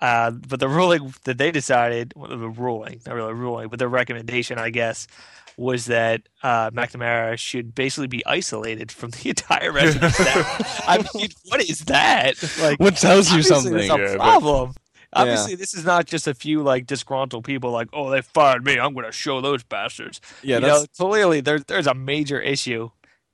S3: Uh, but the ruling that they decided, well, the ruling, not really ruling, but the recommendation, I guess, was that uh, McNamara should basically be isolated from the entire rest of the staff. I mean, what is that? Like,
S2: what tells you something?
S3: There's a
S1: Yeah, but-
S3: problem.
S2: Yeah.
S3: Obviously, this is not just a few like disgruntled people like, oh, they fired me. I'm going to show those bastards.
S2: Yeah,
S3: you
S2: that's
S3: know, clearly there, there's a major issue,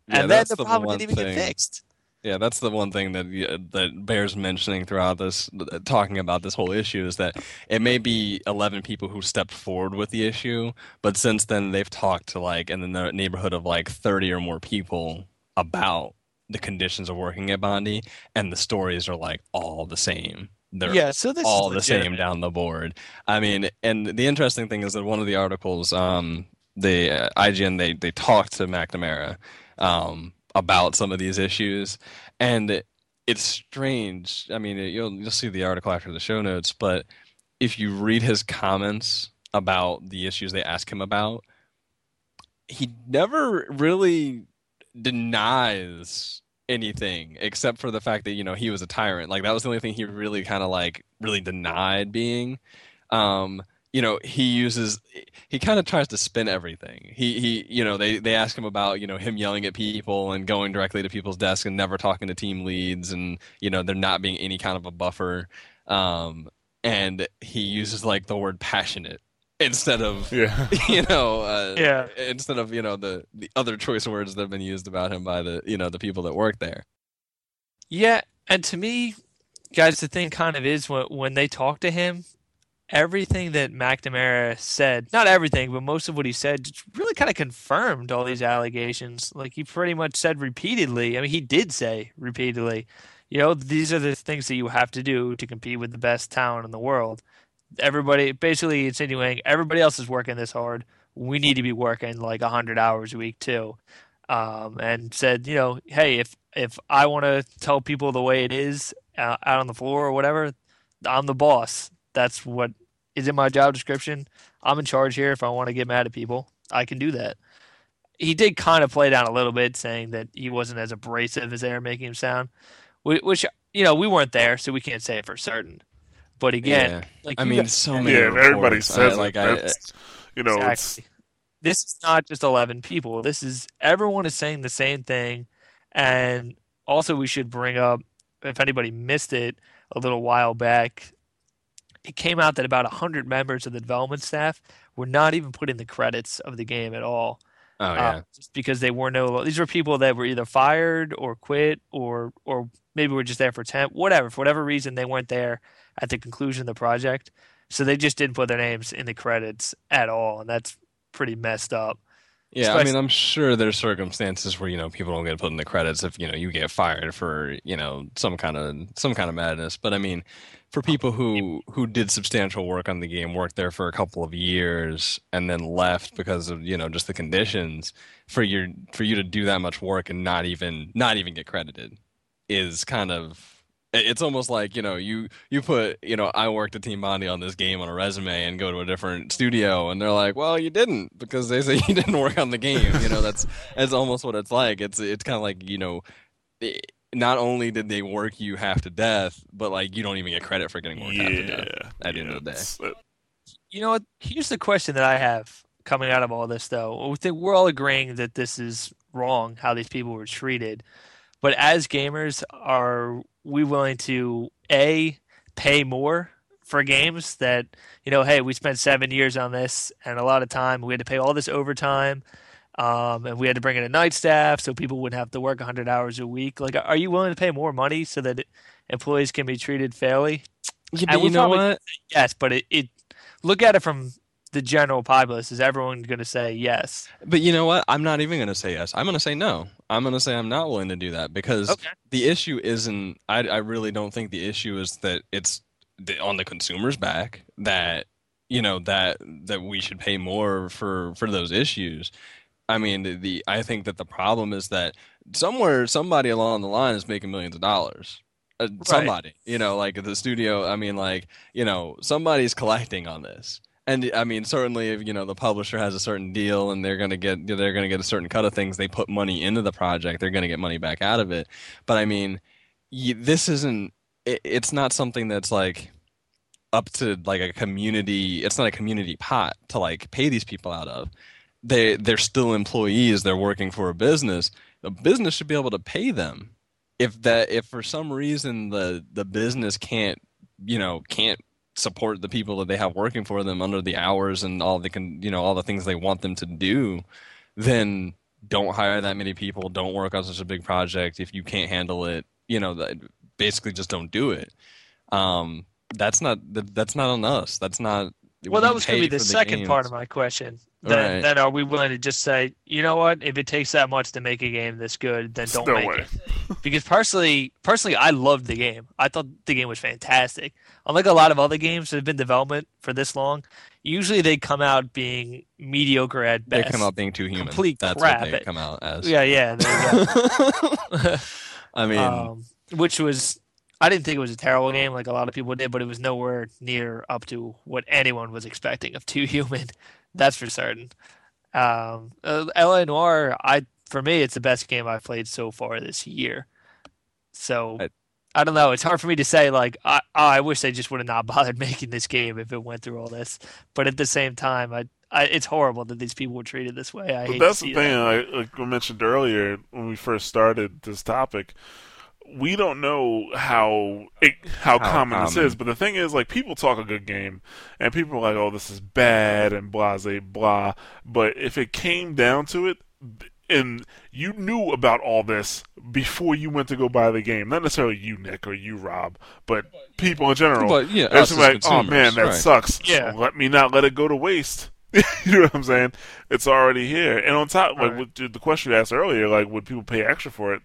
S2: yeah,
S3: and then the,
S2: the
S3: problem
S2: one
S3: didn't even
S2: thing.
S3: get fixed.
S2: Yeah, that's the one thing that that bears mentioning throughout this, talking about this whole issue is that it may be 11 people who stepped forward with the issue, but since then they've talked to like in the neighborhood of like 30 or more people about the conditions of working at Bondi, and the stories are like all the same. They're
S3: Yeah, so this
S2: all the same down the board. I mean, and the interesting thing is that one of the articles, um, the uh, IGN, they they talked to McNamara um, about some of these issues, and it's strange. I mean, you'll you'll see the article after the show notes, but if you read his comments about the issues they ask him about, he never really denies anything except for the fact that you know he was a tyrant. Like that was the only thing he really kind of like really denied being. Um you know he uses he kind of tries to spin everything he he you know they they ask him about you know him yelling at people and going directly to people's desk and never talking to team leads and you know there not being any kind of a buffer um and he uses like the word passionate instead of
S1: Yeah.
S2: you know uh,
S3: Yeah.
S2: instead of you know the the other choice words that have been used about him by the you know the people that work there
S3: Yeah, and to me, guys, the thing kind of is when when they talk to him, everything that McNamara said, not everything, but most of what he said, really kind of confirmed all these allegations. Like he pretty much said repeatedly. I mean, he did say repeatedly, you know, these are the things that you have to do to compete with the best talent in the world. Everybody, basically insinuating everybody else is working this hard. We need to be working like hundred hours a week too. Um, and said, you know, hey, if if I want to tell people the way it is uh, out on the floor or whatever, I'm the boss. That's what is in my job description. I'm in charge here. If I want to get mad at people, I can do that. He did kind of play down a little bit, saying that he wasn't as abrasive as they were making him sound, whi- which you know we weren't there, so we can't say it for certain. But again,
S2: yeah
S3: like
S2: i mean
S3: guys-
S2: so many
S1: Yeah, if everybody says
S2: I, like i
S1: you know, it's
S3: Exactly. This is not just 11 people. This is everyone is saying the same thing. And also, we should bring up if anybody missed it a little while back, it came out that about 100 members of the development staff were not even put in the credits of the game at all.
S2: oh
S3: uh,
S2: yeah
S3: just because they were no, these were people that were either fired or quit or, or maybe were just there for temp, whatever. For whatever reason, they weren't there at the conclusion of the project. So they just didn't put their names in the credits at all. And that's pretty messed up.
S2: Yeah, I mean, I'm sure there's circumstances where you know people don't get put in the credits if you know you get fired for you know some kind of some kind of madness. But I mean, for oh, people who who did substantial work on the game, worked there for a couple of years, and then left because of you know just the conditions, for your for you to do that much work and not even not even get credited is kind of it's almost like you know you you put you know I worked at Team Bondi on this game on a resume and go to a different studio and they're like well you didn't because they say you didn't work on the game you know that's that's almost what it's like it's it's kind of like you know it, not only did they work you half to death but like you don't even get credit for getting worked half to death
S1: yeah.
S2: at the end
S1: yeah,
S2: of the day.
S3: You know what? Here's the question that I have coming out of all this, though. We think we're all agreeing that this is wrong how these people were treated, but as gamers, are we willing to a pay more for games that you know? Hey, we spent seven years on this, and a lot of time we had to pay all this overtime. Um, and we had to bring in a night staff so people wouldn't have to work 100 hours a week. Like, are you willing to pay more money so that employees can be treated fairly?
S2: Yeah, you know
S3: probably-
S2: what?
S3: Yes, but it, it look at it from the general populace. Is everyone going to say yes?
S2: But you know what? I'm not even going to say yes. I'm going to say no. I'm going to say I'm not willing to do that because
S3: Okay.
S2: the issue isn't. I, I really don't think the issue is that it's the, on the consumer's back that you know that that we should pay more for for those issues. I mean, the, the I think that the problem is that somewhere somebody along the line is making millions of dollars. Uh, somebody, you know, like the studio. I mean, like you know, somebody's collecting on this. And I mean, certainly, if you know the publisher has a certain deal and they're gonna get they're gonna get a certain cut of things, they put money into the project, they're gonna get money back out of it. But I mean, this isn't. It, it's not something that's like up to like a community. It's not a community pot to like pay these people out of. They they're still employees. They're working for a business. The business should be able to pay them. If that if for some reason the the business can't you know can't support the people that they have working for them under the hours and all the can you know all the things they want them to do, then don't hire that many people. Don't work on such a big project if you can't handle it. You know, basically just don't do it. Um, that's not that- that's not on us. That's not.
S3: Well, that was going to be the
S2: for
S3: second part of my question. Then,
S2: Right.
S3: then are we willing to just say, you know what? If it takes that much to make a game this good, then don't
S1: no
S3: make
S1: way.
S3: it. Because personally, personally, I loved the game. I thought the game was fantastic. Unlike a lot of other games that have been development for this long, usually they come out being mediocre at best.
S2: They come out being too human.
S3: Complete
S2: That's
S3: crap.
S2: what they
S3: It-
S2: come out as.
S3: Yeah, yeah. There you go.
S2: I mean,
S3: um, which was I didn't think it was a terrible game like a lot of people did, but it was nowhere near up to what anyone was expecting of Too Human. That's for certain. Um, uh, LA Noire, I for me, it's the best game I've played so far this year. So
S2: I-
S3: I don't know. It's hard for me to say like I I wish they just would have not bothered making this game if it went through all this. But at the same time, I, I it's horrible that these people were treated this way. I
S1: But
S3: hate
S1: that's
S3: to
S1: the thing,
S3: that.
S1: like, like we mentioned earlier when we first started this topic. We don't know how it, how,
S2: How
S1: common, this is, but the thing is, like, people talk a good game, and people are like, "Oh, this is bad," and blah, blah, blah. But if it came down to it, and you knew about all this before you went to go buy the game, not necessarily you, Nick, or you, Rob, but people in general,
S2: but yeah,
S1: it's like, oh man, that
S2: right.
S1: sucks.
S3: Yeah.
S1: Let me not let it go to waste. you know what I'm saying? It's already here. And on top, like
S3: Right.
S1: with the the question you asked earlier, like would people pay extra for it?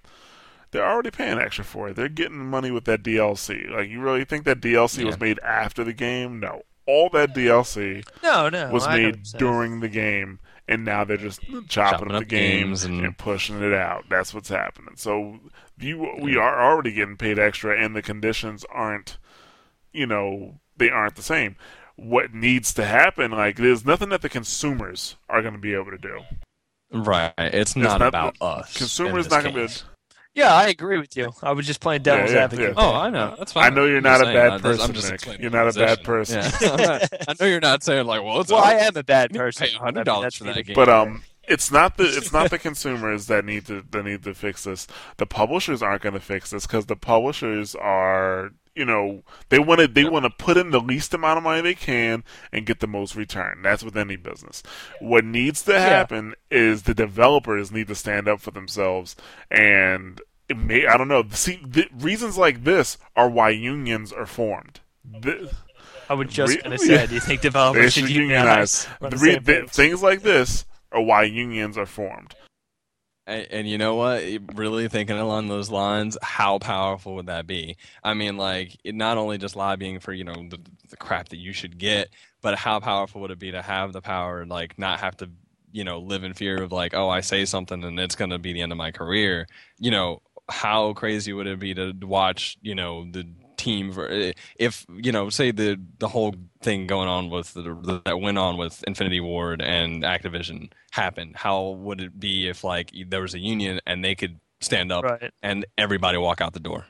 S1: They're already paying extra for it. They're getting money with that DLC. Like you really think that DLC was made after the game? No. All that DLC
S3: No, no,
S1: was
S3: I
S1: made during the game, and now they're just chopping,
S2: Chopping
S1: up the
S2: up
S1: games
S2: games
S1: and,
S2: and-
S1: pushing it out. That's what's happening. So you, we are already getting paid extra, and the conditions aren't, you know, they aren't the same. What needs to happen? Like, there's nothing that the consumers are going to be able to do.
S2: right. It's not,
S1: not-
S2: about us.
S1: Consumers not going to be.
S2: Case.
S3: Yeah, I agree with you. I was just playing devil's
S1: Yeah, yeah,
S3: advocate.
S1: yeah.
S2: Oh, I know. That's fine.
S1: I know you're
S2: I'm
S1: not a bad
S2: I- that's-
S1: person,
S2: I'm just
S1: Nick.
S2: explaining
S1: You're
S2: my
S1: not a bad person.
S2: Yeah. I'm not- I know you're not saying like, well, it's
S3: Well, I
S2: us.
S3: am a bad person.
S2: pay
S3: I
S2: hundred dollars for that game.
S1: But um, it's not the it's not the consumers that need to that need to fix this. The publishers aren't going to fix this because the publishers are you know they want to they want to put in the least amount of money they can and get the most return. That's with any business. What needs to happen is the developers need to stand up for themselves and. It may, I don't know. See, the, reasons like this are why unions are formed.
S3: I was just
S1: Re-
S3: to say,
S1: yeah.
S3: do you think developers
S1: should unionize.
S3: unionize?
S1: The re- the- things like this are why unions are formed.
S2: And, and you know what? Really thinking along those lines, how powerful would that be? I mean, like, not only just lobbying for, you know, the, the crap that you should get, but how powerful would it be to have the power like, not have to, you know, live in fear of, like, oh, I say something and it's going to be the end of my career? You know, how crazy would it be to watch, you know, the team for if you know say the the whole thing going on with the, that went on with Infinity Ward and Activision happened how would it be if like there was a union and they could stand up
S3: Right.
S2: and everybody walk out the door?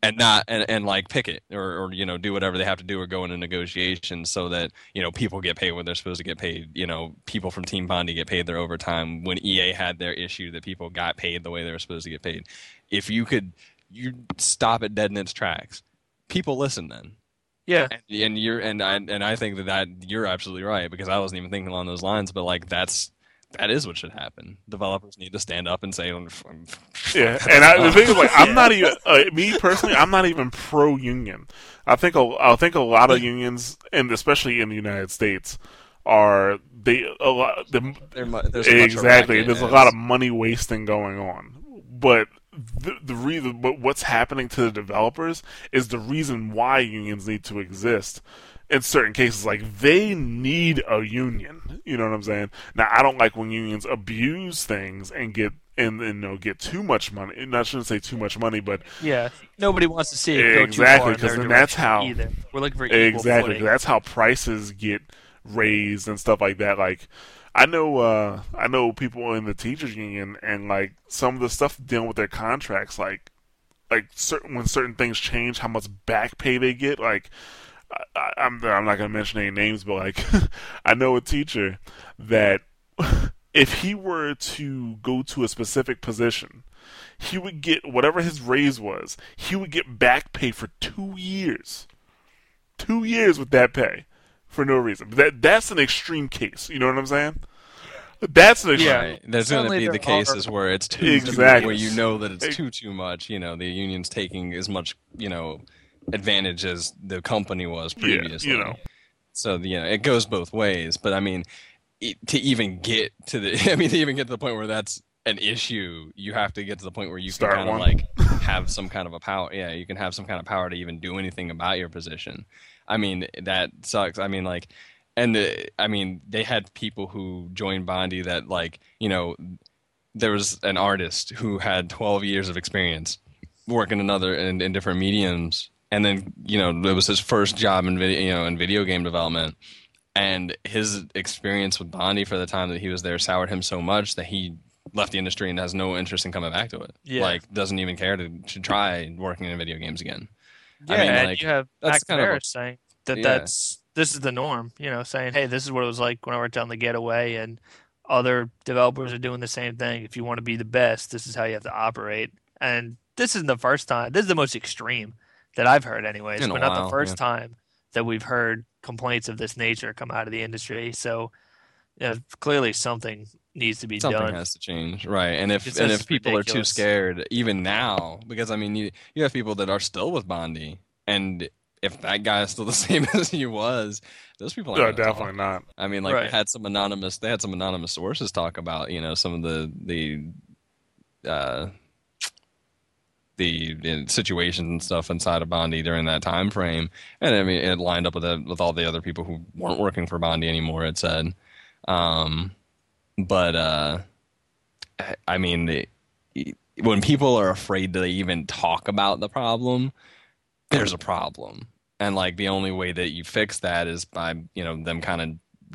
S2: And not and, and like pick it or, or you know do whatever they have to do or go into negotiations so that you know people get paid when they're supposed to get paid. You know people from team bondi get paid their overtime. When ea had their issue that people got paid the way they were supposed to get paid. If you could you stop it dead in its tracks people listen then
S3: Yeah.
S2: and, and you're and I and I think that that you're absolutely right because I wasn't even thinking along those lines, but like that's that is what should happen. Developers need to stand up and say, "I'm- I'm-
S1: Yeah, and I, the thing is, like, I'm not even uh, me personally. I'm not even pro union. I think a, I think a lot of unions, and especially in the United States, are they a lot. The,
S2: there's a bunch of
S1: exactly.
S2: racket
S1: There's a lot of money wasting going on, but the, the reason, but what's happening to the developers is the reason why unions need to exist. In certain cases, like they need a union. You know what I'm saying? Now, I don't like when unions abuse things and get and, and you know get too much money. And I shouldn't say too much money, but
S3: Yeah, nobody wants to see it
S1: Exactly,
S3: too far in
S1: 'cause
S3: their
S1: then that's how-
S3: either. We're looking for
S1: exactly that's how prices get raised and stuff like that like i know uh i know people in the teachers union and like some of the stuff dealing with their contracts like like certain when certain things change how much back pay they get like I, I, i'm i'm not to mention any names but like i know a teacher that if he were to go to a specific position he would get whatever his raise was he would get back pay for 2 years two years with that pay for no reason. That that's an extreme case. You know what I'm saying? That's the extreme.
S3: Yeah.
S2: Right. There's going to be the cases
S3: are-
S2: where it's too
S1: Exactly.
S2: where you know that it's too too much. You know, the union's taking as much you know advantage as the company was
S1: Yeah,
S2: previously.
S1: you know.
S2: So you know, it goes both ways. But I mean, it, to even get to the, I mean, to even get to the point where that's an issue, you have to get to the point where you
S1: Start
S2: can kind of like have some kind of a power. Yeah, you can have some kind of power to even do anything about your position. I mean, that sucks. I mean, like, and the, I mean, they had people who joined Bondi that like, you know, there was an artist who had 12 years of experience working another in, in different mediums and then you know it was his first job in video you know in video game development and his experience with Bondi for the time that he was there soured him so much that he left the industry and has no interest in coming back to it
S3: Yeah.
S2: like doesn't even care to, to try working in video games again
S3: Yeah,
S2: I mean,
S3: and
S2: like,
S3: you have
S2: that's
S3: Max
S2: kind of
S3: saying that
S2: Yeah.
S3: that's this is the norm. You know, saying, "Hey, this is what it was like when I worked on the Getaway," and other developers are doing the same thing. If you want to be the best, this is how you have to operate. And this isn't the first time. This is the most extreme that I've heard, anyways, but not
S2: while,
S3: the first
S2: yeah.
S3: time that we've heard complaints of this nature come out of the industry. So, you know, clearly something needs to be done.
S2: something
S3: done.
S2: has to change right and if
S3: It's
S2: and if people are too scared even now because i mean you you have people that are still with bondi and if that guy is still the same as he was those people aren't gonna talk.
S1: definitely not.
S2: I mean, like
S3: Right.
S2: they had some anonymous, they had some anonymous sources talk about, you know, some of the the uh, the, the situations and stuff inside of Bondi during that time frame, and I mean, it lined up with the, with all the other people who weren't working for Bondi anymore. It said, um, but uh, I- I mean, the, when people are afraid to even talk about the problem, there's a problem. And like the only way that you fix that is by you know them kind of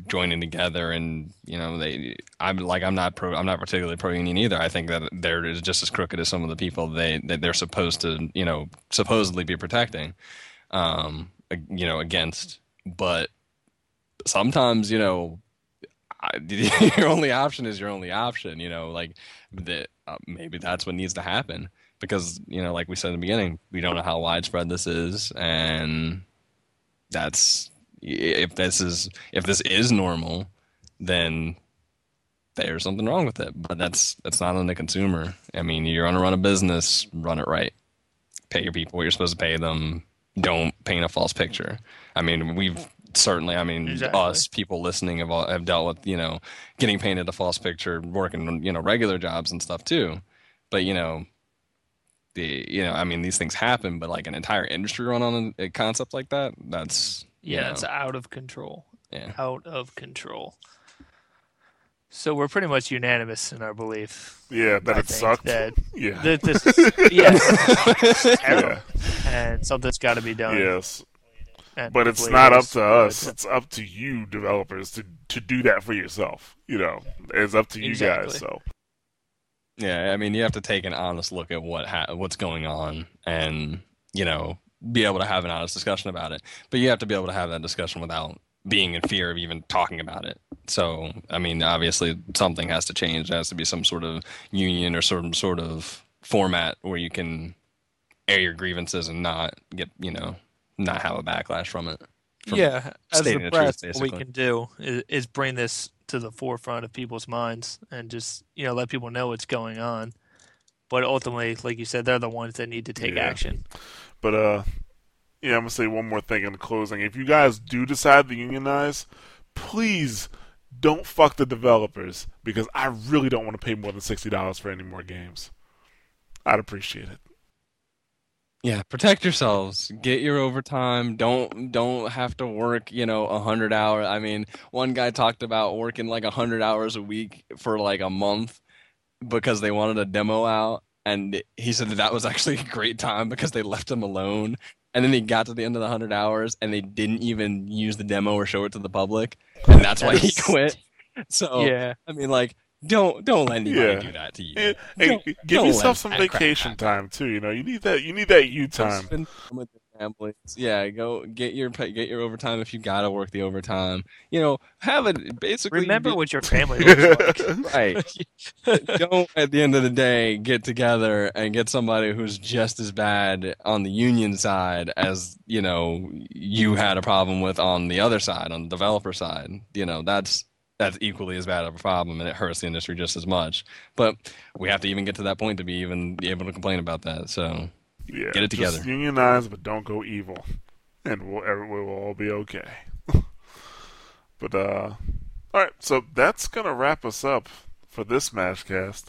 S2: joining together and you know they i'm like i'm not pro i'm not particularly pro union either. I think that they're just as crooked as some of the people they that they're supposed to you know supposedly be protecting um you know against. But sometimes you know your only option is your only option you know like that uh, maybe that's what needs to happen because you know like we said in the beginning we don't know how widespread this is and that's if this is if this is normal then there's something wrong with it. But that's that's not on the consumer. I mean you're going to run a business run it right. Pay your people what you're supposed to pay them. Don't paint a false picture. I mean we've certainly i mean
S3: Exactly.
S2: us people listening have all, have dealt with you know getting painted a false picture working you know regular jobs and stuff too. But you know the you know i mean these things happen but like an entire industry run on a, a concept like that that's you
S3: Yeah,
S2: know,
S3: it's out of control.
S2: yeah
S3: Out of control. So we're pretty much unanimous in our belief
S1: Yeah, that
S3: I
S1: it
S3: think
S1: sucked.
S3: that-
S1: yeah.
S3: that this yeah, terrible,
S1: yeah.
S3: and something's got to be done.
S1: Yes.
S3: and
S1: But it's not up to us. It's up to you developers to to do that for yourself. You know, it's up to you
S3: Exactly.
S1: guys. So
S2: Yeah, I mean, you have to take an honest look at what ha- what's going on, and you know, be able to have an honest discussion about it. But you have to be able to have that discussion without being in fear of even talking about it. So, I mean, obviously, something has to change. There has to be some sort of union or some sort of format where you can air your grievances and not get, you know, not have a backlash from it. from-
S3: yeah, as the press, what we can do is, is bring this to the forefront of people's minds and just you know let people know what's going on. But ultimately, like you said, they're the ones that need to take
S1: Yeah.
S3: action.
S1: But uh, yeah, I'm gonna say one more thing in closing. If you guys do decide to unionize, please don't fuck the developers because I really don't want to pay more than sixty dollars for any more games. I'd appreciate it.
S2: Yeah, protect yourselves. Get your overtime. Don't don't have to work, you know, a hundred hours. I mean, one guy talked about working like a hundred hours a week for like a month because they wanted a demo out, and he said that that was actually a great time because they left him alone. And then he got to the end of the hundred hours, and they didn't even use the demo or show it to the public, and that's why he quit. So
S3: yeah,
S2: I mean, like, don't don't let anybody
S1: Yeah.
S2: do that to you.
S1: Hey, hey,
S2: Don't-
S1: give
S2: don't
S1: yourself some vacation time too. You know, you need that. You need that you time.
S2: Time with your families. Yeah, go get your get your overtime if you gotta work the overtime. You know, have it basically.
S3: remember
S2: be-
S3: what your family looks like.
S2: right. Don't at the end of the day get together and get somebody who's just as bad on the union side as you know you had a problem with on the other side, on the developer side. You know, that's that's equally as bad of a problem, and it hurts the industry just as much. But we have to even get to that point to be even able to complain about that. So.
S1: Yeah,
S2: Get it
S1: just
S2: together.
S1: unionize, but don't go evil, and we'll we'll all be okay. but uh, all right, so that's gonna wrap us up for this Mashcast.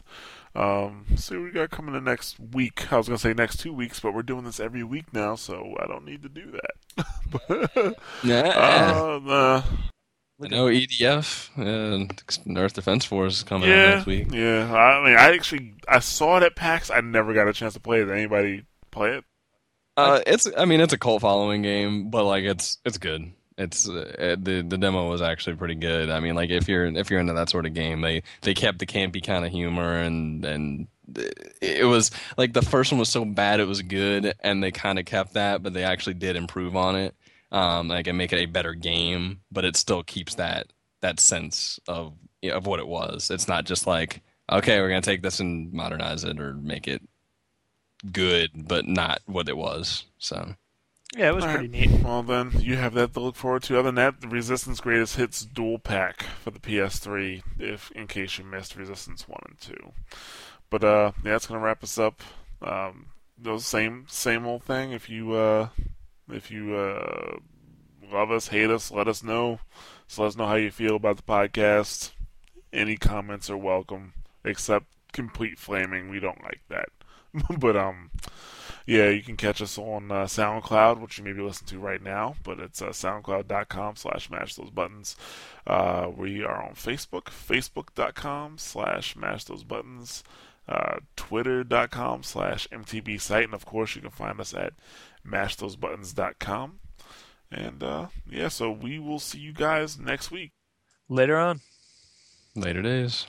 S1: Um, see what we got coming in next week. I was gonna say next two weeks, but we're doing this every week now, so I don't need to do that.
S2: Yeah.
S1: uh, uh,
S2: know EDF and Earth Defense Force is coming out next week.
S1: yeah. I mean, I actually I saw it at PAX. I never got a chance to play it. Did anybody play it?
S2: Uh, it's I mean it's a cult following game, but like it's it's good. It's uh, the the demo was actually pretty good. I mean, like if you're if you're into that sort of game, they they kept the campy kind of humor and and it was like the first one was so bad it was good, and they kind of kept that, but they actually did improve on it, um, like and make it a better game, but it still keeps that that sense of of what it was. It's not just like okay, we're gonna take this and modernize it or make it good, but not what it was. So.
S3: Yeah, it was
S1: All
S3: pretty
S1: right.
S3: neat.
S1: Well, then you have that to look forward to. Other than that, the Resistance Greatest Hits dual pack for the PS3, if in case you missed Resistance One and Two. But uh, yeah, that's gonna wrap us up. Um, those same same old thing. If you uh, if you uh, love us, hate us, let us know. So let us know how you feel about the podcast. Any comments are welcome, except complete flaming. We don't like that. but um, yeah, you can catch us on uh, SoundCloud, which you may be listening to right now, but it's uh, soundcloud.com slash mash those buttons. Uh, we are on Facebook, facebook.com slash mash those buttons, uh, twitter.com slash mtb site, and of course you can find us at mashthosebuttons.com. And uh, yeah, so we will see you guys next week.
S3: Later on.
S2: Later days.